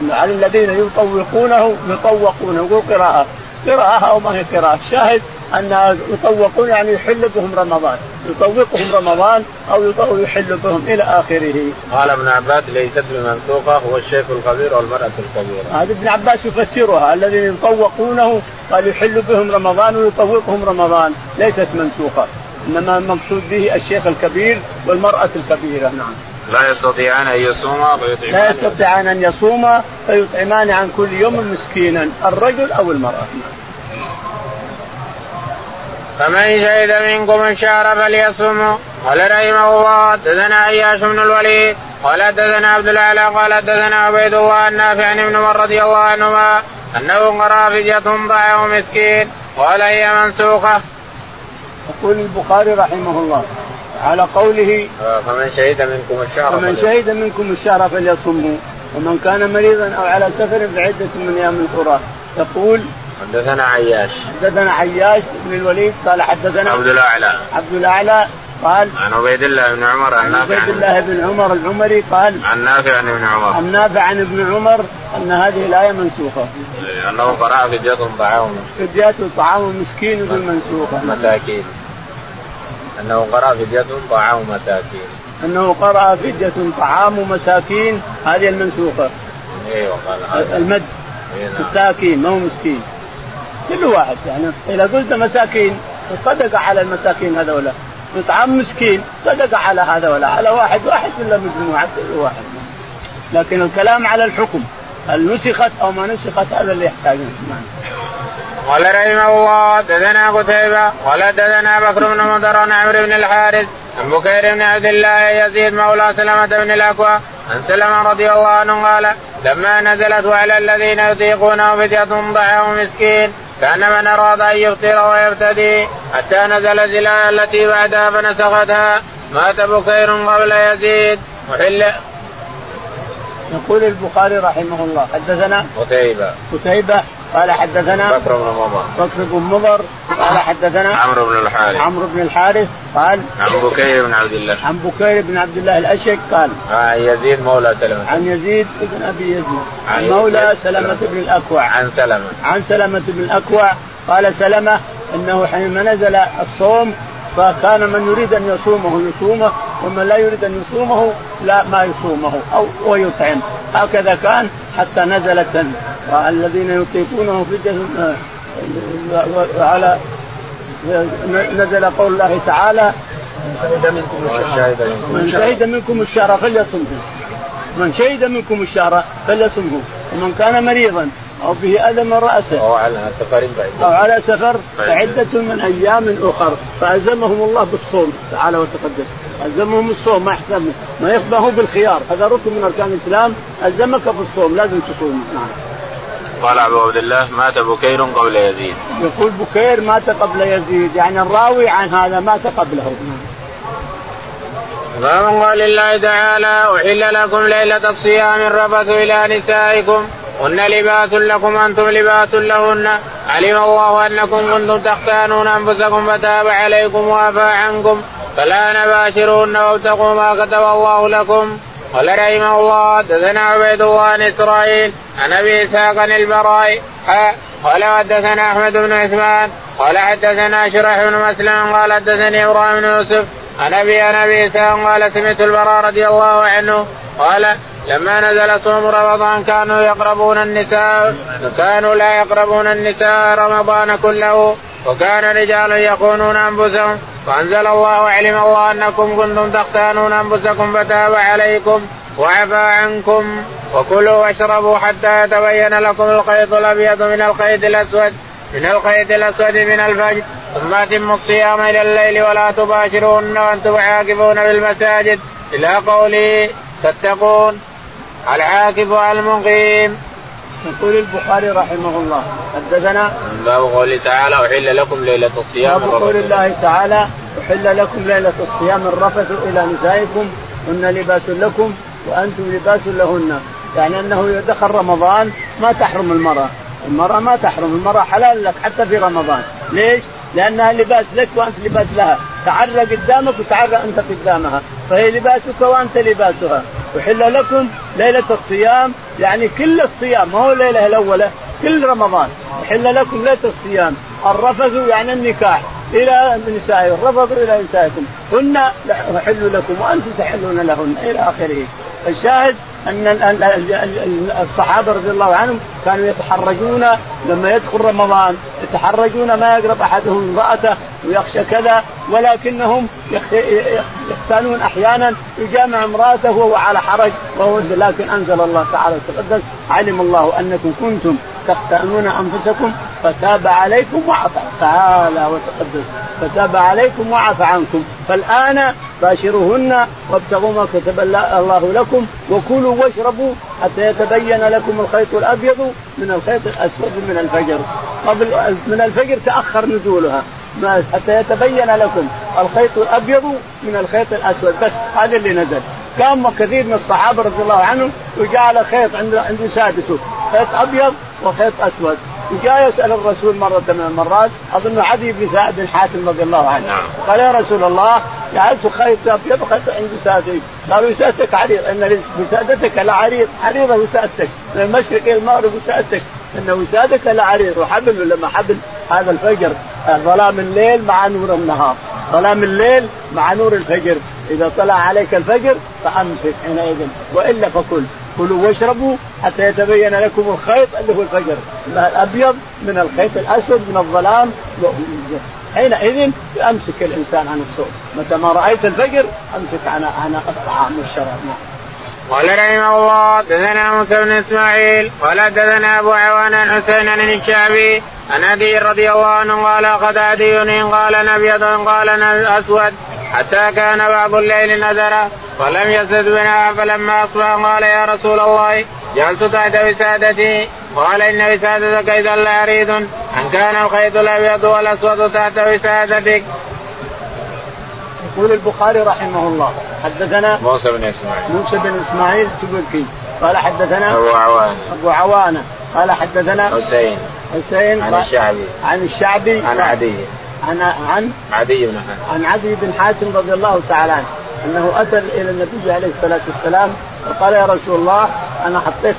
على الذين يطوقونه يطوقونه يقول قراءة. قراءة أو ما هي قراءة؟ الشاهد ان يطوقون يعني يحل بهم رمضان يطوقهم رمضان أو يحل بهم إلى آخره. قال ابن عباس ليست بمنسوخه هو الشيخ الكبير والمرأة الكبيرة. هذا ابن عباس يفسرها الذين يطوقونه قال يحل بهم رمضان ويطوقهم رمضان ليست منسوخه إنما المقصود به الشيخ الكبير والمرأة الكبيرة نعم. لا يستطيعان أن يصوما فيطعمان لا يستطيعان أن يصوما فيطعمان عن كل يوم مسكينا الرجل أو المرأة. فمن شهد منكم الشهر فليصوم قال رحمه الله حدثنا عياش بن الوليد قال حدثنا عبد الأعلى قال حدثنا عبيد الله النافع عن ابن عمر رضي الله عنهما أنه قرأ فدية طعام مسكين قال هي منسوخة. يقول البخاري رحمه الله على قوله فمن شهد منكم الشهر فمن شهد منكم الشهر فليصمه ومن كان مريضا أو على سفر بعدة من أيام أخرى يقول حدثنا عياش. حدثنا عياش بن الوليد قال حدثنا عبد الأعلى. عبد الأعلى قال عن عبيد الله بن عمر عن نافع. عبيد الله بن عمر العمري قال عن نافع عن ابن عمر. عن نافع عن ابن عمر أن هذه الآية منسوخة. أنه قرأ فدية طعام. فدية طعام مسكين يقول منسوخه مساكين أنه قرأ فدية طعام مساكين. أنه قرأ فدية طعام مساكين هذه المنسوخة. أيوه قال المد. إيه، نعم. مساكين ما هو مسكين. كل واحد يعني. إذا قلت مساكين صدق على المساكين هذولا يطعم مسكين صدق على هذولا على واحد واحد ولا مجموعة كل واحد. لكن الكلام على الحكم هل نسخت أو ما نسخت هذا اللي يحتاج. قال رحمه الله دثنا قتيبة قال دثنا بكر بن مضر عن عمرو بن الحارث عن بكير بن عبد الله يزيد مولى سلمة بن الأكوى عن سلمة رضي الله عنه قال لما نزلت وعلى الذين يطيقونه فدية ضعه مسكين كان من اراد أن يفطر ويبتدي حتى نزل الزلال التي بعدها فنسختها. مات بكير قبل يزيد. وحل يقول البخاري رحمه الله حدثنا قتيبة. قتيبة قال حدثنا بكر بن مضر. بكر بن مضر. قال حدثنا عمرو بن الحارث. عمرو بن الحارث قال عن بكير بن عبد الله. عن بكير بن عبد الله الاشك قال عن يزيد مولى سلمة. عن يزيد بن أبي يزيد. عن مولى سلمة بن الأكوع. عن سلمة. عن سلمة بن الأكوع. قال سلمة إنه حينما نزل الصوم فكان من يريد أن يصومه يصومه ومن لا يريد أن يصومه لا ما يصومه أو ويطعم. هكذا كان حتى نزلت الذين يطيقونه في على نزل قول الله تعالى من شهد منكم الشهر فليصمه من شهد منكم الشهر فليصمه ومن كان مريضا أو به أذى من رأسه. أو على سفر بعيد. أو على سفر فعدة من أيام أخر. فألزمهم الله بالصوم. تعالى وتقدم. ألزمهم الصوم ما يحسب ما يخبه بالخيار. هذا ركن من أركان الإسلام. ألزمك بالصوم لازم تصوم. نعم. قال أبو عبد الله مات بكير قبل يزيد. يقول بكير مات قبل يزيد. يعني الراوي عن هذا مات قبله. باب قال الله تعالى احل لكم ليله الصيام الرفث إلى نسائكم هن لباس لكم أنتم لباس لهن. علم الله أنكم كنتم تختانون أنفسكم فتاب عليكم وعفى عنكم. فلا نباشرون وابتغوا ما كتب الله لكم. قال رحمه الله حدثنا عبيد الله عن إسرائيل عن أبي إسحاق البراء. قال حدثنا أحمد بن عثمان. قال حدثنا شرح بن مسلم. قال حدثني إبراهيم بن يوسف عن أبي عن أبي إسحاق قال سمعت البراء رضي الله عنه. قال لما نزل صوم رمضان كانوا يقربون النساء كانوا لا يقربون النساء رمضان كله وكان رجال يخونون أنفسهم. فأنزل الله علم الله أنكم كنتم تختانون أنفسكم فتاب عليكم وعفى عنكم. وكلوا واشربوا حتى يتبين لكم الخيط الأبيض من الخيط الأسود من الخيط الأسود من الفجر. ثم أتموا الصيام إلى الليل ولا تباشرون وأنتم عاكفون بالمساجد إلى قوله تتقون العاكف المقيم يقول البخاري رحمه الله حدثنا باب قوله تعالى أحل لكم ليلة الصيام باب قول الله تعالى أحل لكم ليلة الصيام الرفث إلى نسائكم هن لباس لكم وأنتم لباس لهن. يعني أنه إذا دخل رمضان ما تحرم المرأة. المرأة ما تحرم المرأة حلال لك حتى في رمضان. ليش؟ لأنها لباس لك وأنت لباس لها. تعرى قدامك وتعرى أنت قدامها. فهي لباسك وأنت لباسها. أحل لكم ليلة الصيام. يعني كل الصيام ما هو الليلة الأولى كل رمضان. أحل لكم ليلة الصيام. الرفث يعني النكاح إلى نسائكم رفضوا إلى نسائكم. هن حل لكم وأنتم تحلون لهن إلى آخره. الشاهد أن الصحابة رضي الله عنهم كانوا يتحرجون لما يدخل رمضان يتحرجون ما يقرب أحدهم امرأته ويخشى كذا ولكنهم يختانون أحيانا يجامع امرأته وهو على حرج وهو لكن أنزل الله تعالى وتقدس علم الله أنكم كنتم تختانون أنفسكم فتاب عليكم وعفى تعالى وتقدس. فتاب عليكم وعفى عنكم. فالآن باشروهن وابتغوا ما كتب الله لكم وكلوا واشربوا حتى يتبين لكم الخيط الأبيض من الخيط الأسود من الفجر. قبل من الفجر تأخر نزولها. حتى يتبين لكم الخيط الأبيض من الخيط الأسود. بس هذا اللي نزل. كان كثير من الصحابة رضي الله عنهم وجعل خيط عند عند سادته. خيط أبيض وخيط أسود. وجاء يسأل الرسول مرة من المرات أظن عدي بن بن حاتم رضي الله عنه. نعم. قال يا رسول الله جعلت خيط أبيض وخيط عند وسادتي قالوا وسادتك عريض. إن وسادتك لعريض عريضه وسادتك. من المشرق إلى المغرب وسادتك. إن وسادك لعريض وحبل ولا ما حبل؟ هذا الفجر. ظلام الليل مع نور النهار. ظلام الليل مع نور الفجر. إذا طلع عليك الفجر فأمسك حينئذ. وإلا فكل. كلوا واشربوا حتى يتبين لكم الخيط اللي هو الفجر. الأبيض من الخيط الأسود من الظلام حينئذ امسك الإنسان عن الصوم متى ما رأيت الفجر أمسك عن عن الطعام والشراب. نعم. قال رحمه الله دثنا موسى بن إسماعيل قال دثنا أبو عوان عن حسين عن الشعبي عن أبي رضي الله عنه قال قد عدي قال أبيض قال أسود حتى كان بعض الليل نذرا ولم يسد بنا فلما أصبح قال يا رسول الله جعلت تحت وسادتي قال إن وسادتك إذا لعريض أن كان الخيط الأبيض والأسود تحت وسادتك. يقول البخاري رحمه الله حدثنا موسى بن إسماعيل. موسى بن إسماعيل تبكي. قال حدثنا أبو عوانة. أبو عوانة. قال حدثنا حسين. حسين. عن الشعبي. عن الشعبي. عن عدي. عن عن عدي بن حاتم. عن عدي بن حاتم رضي الله تعالى عنه أنه أتى إلى النبي عليه الصلاة والسلام وقال يا رسول الله أنا حطيت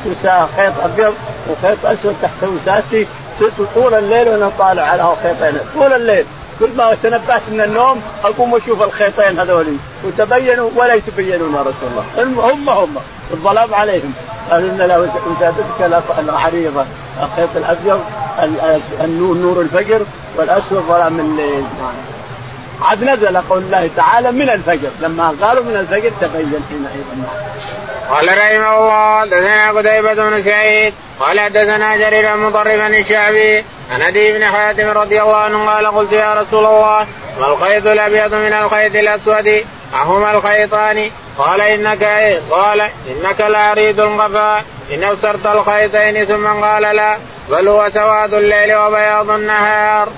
خيط أبيض وخيط أسود تحت وسادتي طول الليل وأنا طالع على خيطين طول الليل. كل ما تنبهت من النوم أقوم واشوف الخيطين هذول وتبينوا ولا يتبينون يا رسول الله. هم هم الظلام عليهم. إن له وسادتك العريضه الخيط الأبيض النور نور الفجر والأسود ظلام الليل. عاد نزل قول الله تعالى من الفجر. لما قالوا من الفجر تبين حينئذ قال رحمه الله حدثنا قتيبة بن سعيد قال حدثنا جرير مضربا الشعبي عن ابي بن حاتم رضي الله عنه قال قلت يا رسول الله ما الخيط الأبيض من الخيط الأسود؟ أهما الخيطان؟ قال إنك قال إنك لعريض الغفاء إن أبصرت الخيطين ثم قال لا بل هو سواد الليل وبياض النهار.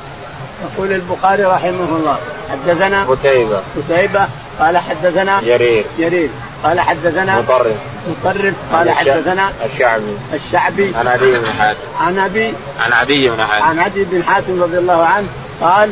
يقول البخاري رحمه الله حدثنا قتيبة. قتيبة قال حدثنا جرير. جرير. قال حدثنا مطرف. مطرف. قال حدثنا الشعبي. الشعبي. عن ابي بن حاتم. عن ابي عن عدي بن حاتم. عن عدي بن حاتم رضي الله عنه قال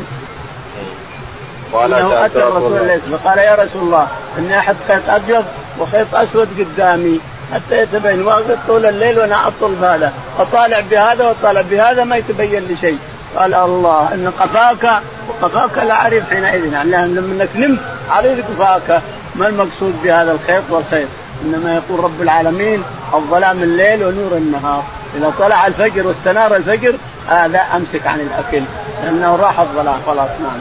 قال إنه أتى رسول الله. فقال يا رسول الله اني أحط خيط أبيض وخيط أسود قدامي حتى يتبين واقف طول الليل وأنا اطل بهذا. أطالع بهذا وأطالع بهذا ما يتبين لي شيء. قال الله إن قفاك وقفاك لا أعرف حينئذ. يعني لما إنك نمت عريض قفاك. ما المقصود بهذا الخيط والخيط إنما يقول رب العالمين الظلام الليل ونور النهار. إذا طلع الفجر واستنار الفجر هذا آه أمسك عن الأكل. لأنه راح الظلام. خلاص نعم.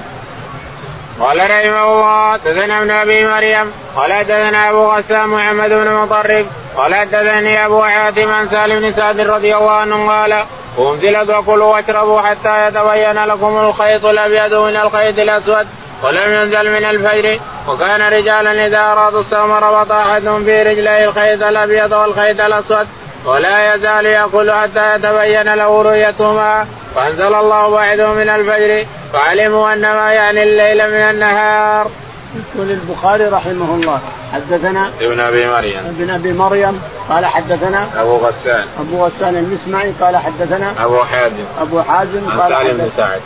قال رحمه الله حدثنا ابن أبي مريم قال حدثنا أبو غسان محمد بن مطرب قال حدثني أبو حاتم عن سالم بن سعد رضي الله عنه قال انزلت وكلوا واشربوا حتى يتبين لكم الخيط الأبيض من الخيط الأسود. ولم ينزل من الفجر وكان رجالا إذا أرادوا الصوم ربط أحدهم في رجليه الخيط الأبيض والخيط الأسود ولا يزال يقول حتى يتبين له رؤيتهما. فانزل الله بعده من الفجر فعلموا أنما يعني الليل من النهار. يقول البخاري رحمه الله حدثنا ابن أبي مريم. ابن أبي مريم قال حدثنا أبو غسان. أبو غسان المسمعي قال حدثنا أبو حازم. أبو حازم قال عن سالم بن سعد.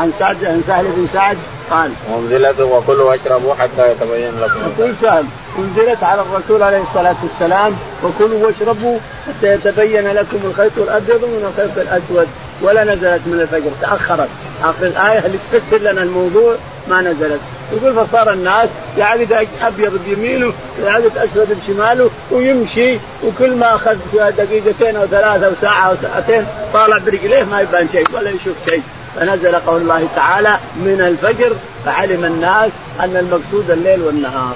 عن سعد عن سهل بن سعد قال. انزلت وكلوا واشربوا حتى يتبين لكم. يقول سهل انزلت على الرسول عليه الصلاة والسلام وكلوا واشربوا حتى يتبين لكم الخيط الأبيض من الخيط الأسود ولا نزلت من الفجر. تأخرت. آخر الآية اللي تفسر لنا الموضوع ما نزلت. يقول فصار الناس يعقد أبيض بيمينه ويعقد أسود بشماله ويمشي وكل ما أخذ دقيقتين أو ثلاثة أو ساعة أو ساعتين طالع برجليه ما يبان شيء ولا يشوف شيء. فنزل قول الله تعالى من الفجر فعلم الناس أن المقصود الليل والنهار.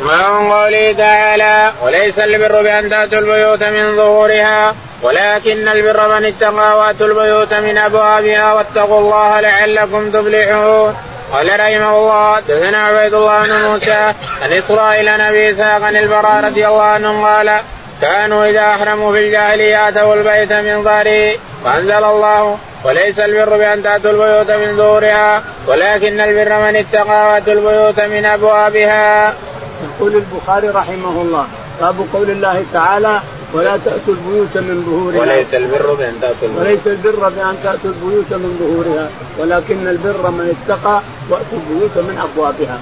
من قوله تعالى وليس البر بأن تأتوا البيوت من ظهورها ولكن البر من اتقى وأتوا البيوت من أبوابها واتقوا الله لعلكم تفلحون قال رحمه الله دثنا عبيد الله بن موسى عن إسرائيل نبي إسحاق عن البراء رضي الله عنه قال كانوا إذا أحرموا في الجاهلية أتوا البيت من ظهره فأنزل الله وليس البر بأن تأتوا البيوت من ظهورها ولكن البر من اتقى وآتوا البيوت من أبوابها. يقول البخاري رحمه الله باب قول الله تعالى ولا تأتوا البيوت من ظهورها وليس البر بأن تأتوا البيوت. وليس البر بأن تأتوا البيوت من ظهورها ولكن البر من اتقى وأتوا البيوت من أبوابها.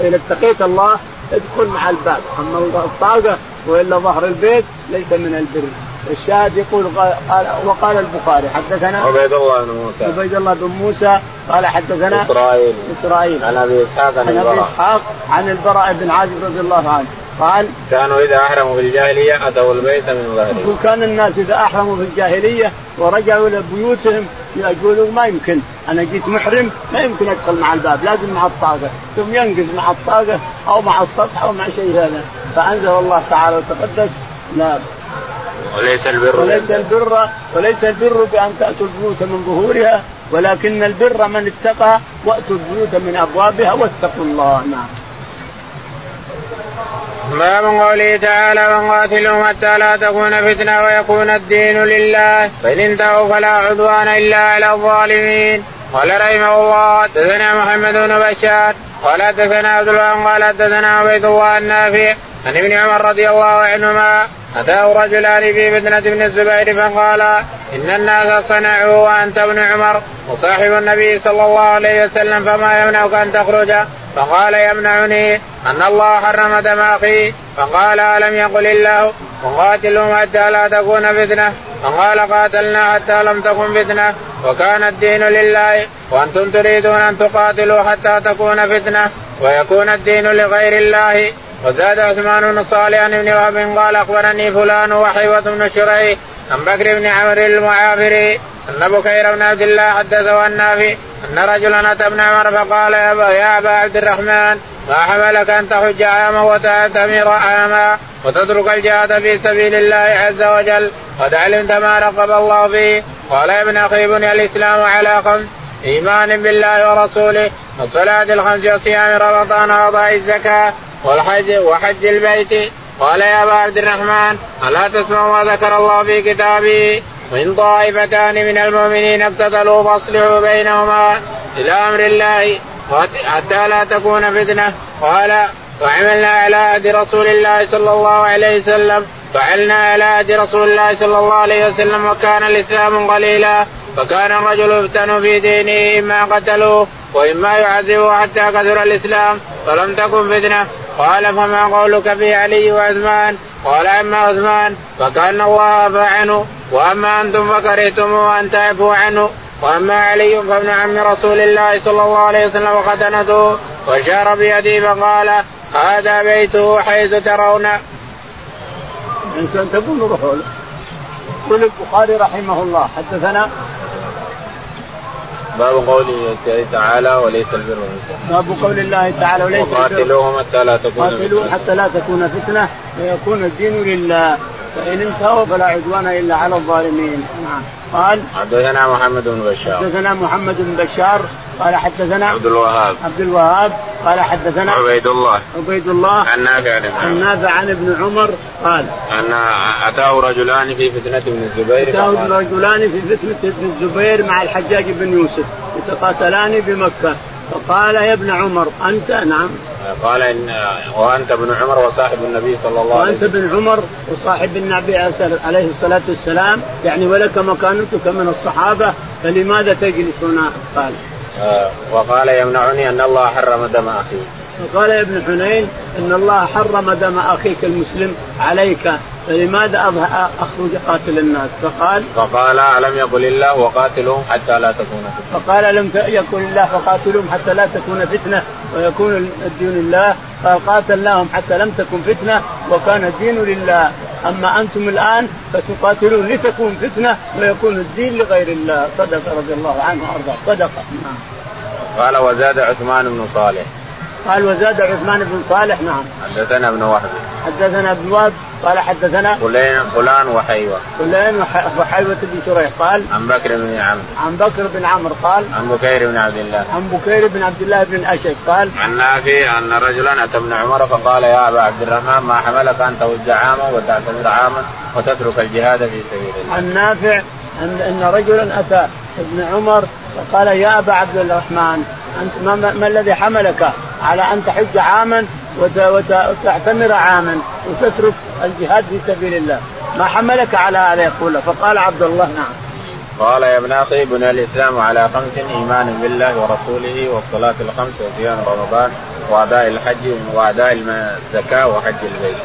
إذا اتقيت الله ادخل مع الباب أما الطاقة وإلا ظهر البيت ليس من البر. الشاهد يقول قال وقال البخاري حدثنا عبيد الله بن موسى. عبيد الله بن موسى قال حدثنا إسرائيل. إسرائيل. عن أبي إسحاق عن أبي إسحاق عن البراء بن عازب رضي الله عنه. قال كانوا إذا أحرموا في الجاهلية أتوا البيت من ظهره يقول كان الناس إذا أحرموا في الجاهلية ورجعوا إلى بيوتهم يقولوا ما يمكن. أنا جيت محرم ما يمكن أدخل مع الباب لازم مع الطاقة. ثم ينقز مع الطاقة أو مع السطح أو مع شيء هذا. فأنزل الله تعالى وتقدس. لا وليس البر وليس البر وليس البر بأن تأتوا البيوت من ظهورها ولكن البر من اتقى وأتوا البيوت من أبوابها واتقوا الله نعم. باب قوله تعالى من قاتلهم حتى لا تكون فتنه ويكون الدين لله فان انتهوا فلا عدوان الا على الظالمين قال رحمه الله حدثنا محمد بن بشار قال حدثنا عبد الله قال حدثنا عبيد الله النافع عن ابن عمر رضي الله عنهما أتاه رجلان في فتنة ابن الزبير فقال إن الناس صنعوا وأنت ابن عمر وصاحب النبي صلى الله عليه وسلم فما يمنعك أن تخرج؟ فقال يمنعني أن الله حرم دم أخي. فقال ألم يقل الله؟ وقاتلهم حتى لا تكون فتنة. فقال قاتلنا حتى لم تكن فتنة. وكان الدين لله وأنتم تريدون أن تقاتلوا حتى تكون فتنة. ويكون الدين لغير الله. وزاد عثمان بن صالح ابن وهب قال أخبرني فلان وحيوة بن شريح عن بكر بن عمرو المعافري أن بكير بن عبد الله حدثه النافي أن رجلا أتى ابن عمر فقال يا ابا, يا أبا عبد الرحمن ما حملك أن تحج عاما وتعتمر عاما وتترك الجهاد في سبيل الله عز وجل قد علمت ما رقب الله فيه؟ قال يا ابن أخي بني الإسلام على خمس ايمان بالله ورسوله والصلاة الخمس وصيام رمضان وقضاء الزكاة. والحج وحج البيت. قال يا أبا عبد الرحمن ألا تسمع ما ذكر الله في كتابه وان طائفتان من المؤمنين اقتتلوا فاصلحوا بينهما إلى أمر الله. حتى لا تكون فتنة. قال وعملنا على عهد رسول الله صلى الله عليه وسلم. فعلنا على عهد رسول الله صلى الله عليه وسلم وكان الإسلام قليلا. فكان الرجل يفتن في دينه إما قتلوه وإما يعذبه حتى كثر الإسلام. فلم تكن فتنة. قال فما قولك في علي وعثمان قال أما عثمان فكأن الله عفى عنه وأما أنتم فكرهتم أن تعفوا عنه وأما علي فابن عم رسول الله صلى الله عليه وسلم وختنته واشار بيده فقال هذا بيته حيث ترون. إنسان تقول روحوا يقول البخاري رحمه الله حدثنا باب قوله تعالى وليس البر باب قول الله تعالى وليس وقاتلوهم حتى لا تكون قاتلوهم حتى لا تكون فتنة. ويكون الدين لله. فإن انتهوا فلا عدوان إلا على الظالمين. نعم. قال حدثنا محمد بن بشار. حدثنا محمد بن بشار قال حدثنا عبد الوهاب. عبد الوهاب قال حدثنا عبيد الله. عبيد الله. عن نافع عن نافع عن ابن عمر قال أن أتاه رجلان في فتنة ابن الزبير أتاه رجلان في فتنة ابن الزبير مع الحجاج بن يوسف يتقاتلان بمكة. فقال يا ابن عمر أنت؟ نعم. قال إن وأنت ابن عمر وصاحب النبي صلى الله عليه وسلم. وانت ابن عمر وصاحب النبي عليه الصلاة والسلام يعني ولك مكانتك من الصحابة فلماذا تجلس هنا؟ قال. آه وقال يمنعني أن الله حرم دم أخي فقال يا ابن حنين إن الله حرم دم أخيك المسلم عليك. فلماذا أخرج قاتل الناس؟ فقال فقال ألم يقل الله وقاتلهم حتى لا تكون فتنة؟ فقال لم يقل الله فقاتلهم حتى لا تكون فتنة؟ ويكون الدين لله. قال قاتلناهم حتى لم تكن فتنة وكان الدين لله. أما أنتم الآن فتقاتلون لتكون فتنة ويكون الدين لغير الله. صدق رضي الله عنه وأرضاه. صدق. نعم. قال وزاد عثمان بن صالح. قال وزاد عثمان بن صالح نعم. حدثنا ابن وهب. حدثنا ابن وهب قال حدثنا فلان فلان وحيوة. فلان وحيوة بن شريح قال عن بكر بن عمرو. عن بكر بن عمرو قال عن بكير بن عبد الله. عن بكير بن عبد الله بن اشد قال عن نافع أن رجلا أتى ابن عمر فقال يا أبا عبد الرحمن ما حملك ان تود عاما وتعتمر عاما وتترك الجهاد في سبيل الله. عن نافع ان أن رجلا أتى ابن عمر فقال يا أبا عبد الرحمن انت ما, ما الذي حملك على أن تحج عاما وتعتمر عاما وتترك الجهاد في سبيل الله. ما حملك على هذا يقول. فقال عبد الله نعم. قال يا ابن أخي بني الإسلام على خمس ايمان بالله ورسوله والصلاة الخمس وصيام رمضان وأداء الحج وأداء الزكاة وحج البيت.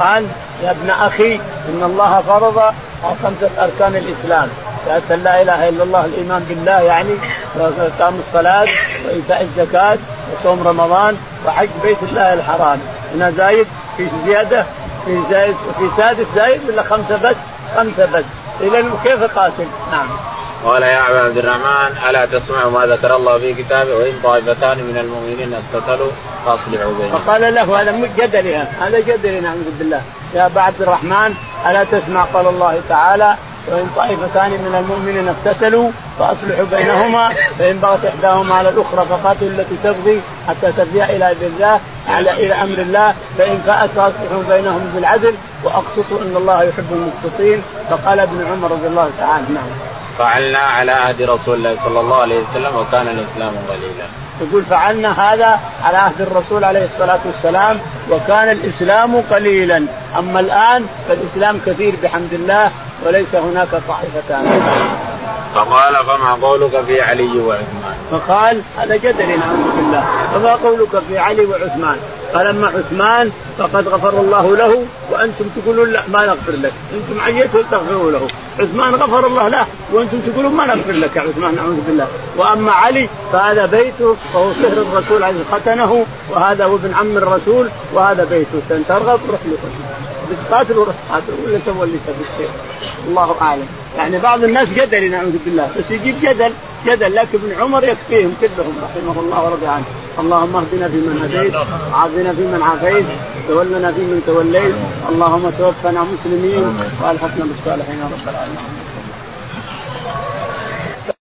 قال يا ابن أخي إن الله فرض خمسة أركان الإسلام شهادة لا إله إلا الله الإيمان بالله يعني وإقام الصلاة وإيتاء الزكاة وصوم رمضان وحج بيت الله الحرام هنا زايد في زيادة في زايد في سادس زايد ولا خمسة بس؟ خمسة بس اذا كيف قاتل؟ نعم. قال يا عبد الرحمن ألا تسمع ما ذكر الله في كتابه؟ وإن طائفتان من المؤمنين اقتتلوا فأصلحوا بينهم. فقال له هذا جدلي هذا. جدلي نعوذ بالله. يا أبا عبد الرحمن ألا تسمع قال الله تعالى وإن طائفتان من المؤمنين اقتتلوا فأصلحوا بينهما فإن بغت إحداهما على الأخرى فقاتلوا التي تبغي حتى ترجع إلى الله على إلى أمر الله. فإن فات فأصلحوا بينهم بالعدل وأقسطوا إن الله يحب المقسطين. فقال ابن عمر رضي الله تعالى نعم. فعلنا على عهد رسول الله صلى الله عليه وسلم وكان الإسلام قليلا. يقول فعلنا هذا على عهد الرسول عليه الصلاة والسلام وكان الإسلام قليلا أما الآن فالإسلام كثير بحمد الله وليس هناك طائفتان. فقال فما قولك في علي وعثمان؟ فقال هذا جدل نعوذ بالله فما قولك في علي وعثمان؟ قال اما عثمان فقد غفر الله له وأنتم تقولون لا ما نغفر لك، إنتم عيتوا تغفروا له، عثمان غفر الله له وأنتم تقولون ما نغفر لك يا عثمان نعوذ بالله، وأما علي فهذا بيته وهو صهر الرسول عليه ختنه وهذا هو ابن عم الرسول وهذا بيته، سن ترغب روح بتقاتل وروح قاتل ولا سوى اللي تبي الله أعلم. يعني بعض الناس جدل نعوذ بالله. بس يجيب جدل جدل لكن ابن عمر يكفيهم كلهم رحمه الله ورضي عنه. اللهم اهدنا فيمن هديت وعافنا فيمن عافيت تولنا فيمن توليت. اللهم توفنا مسلمين وألحقنا بالصالحين يا رب العالمين.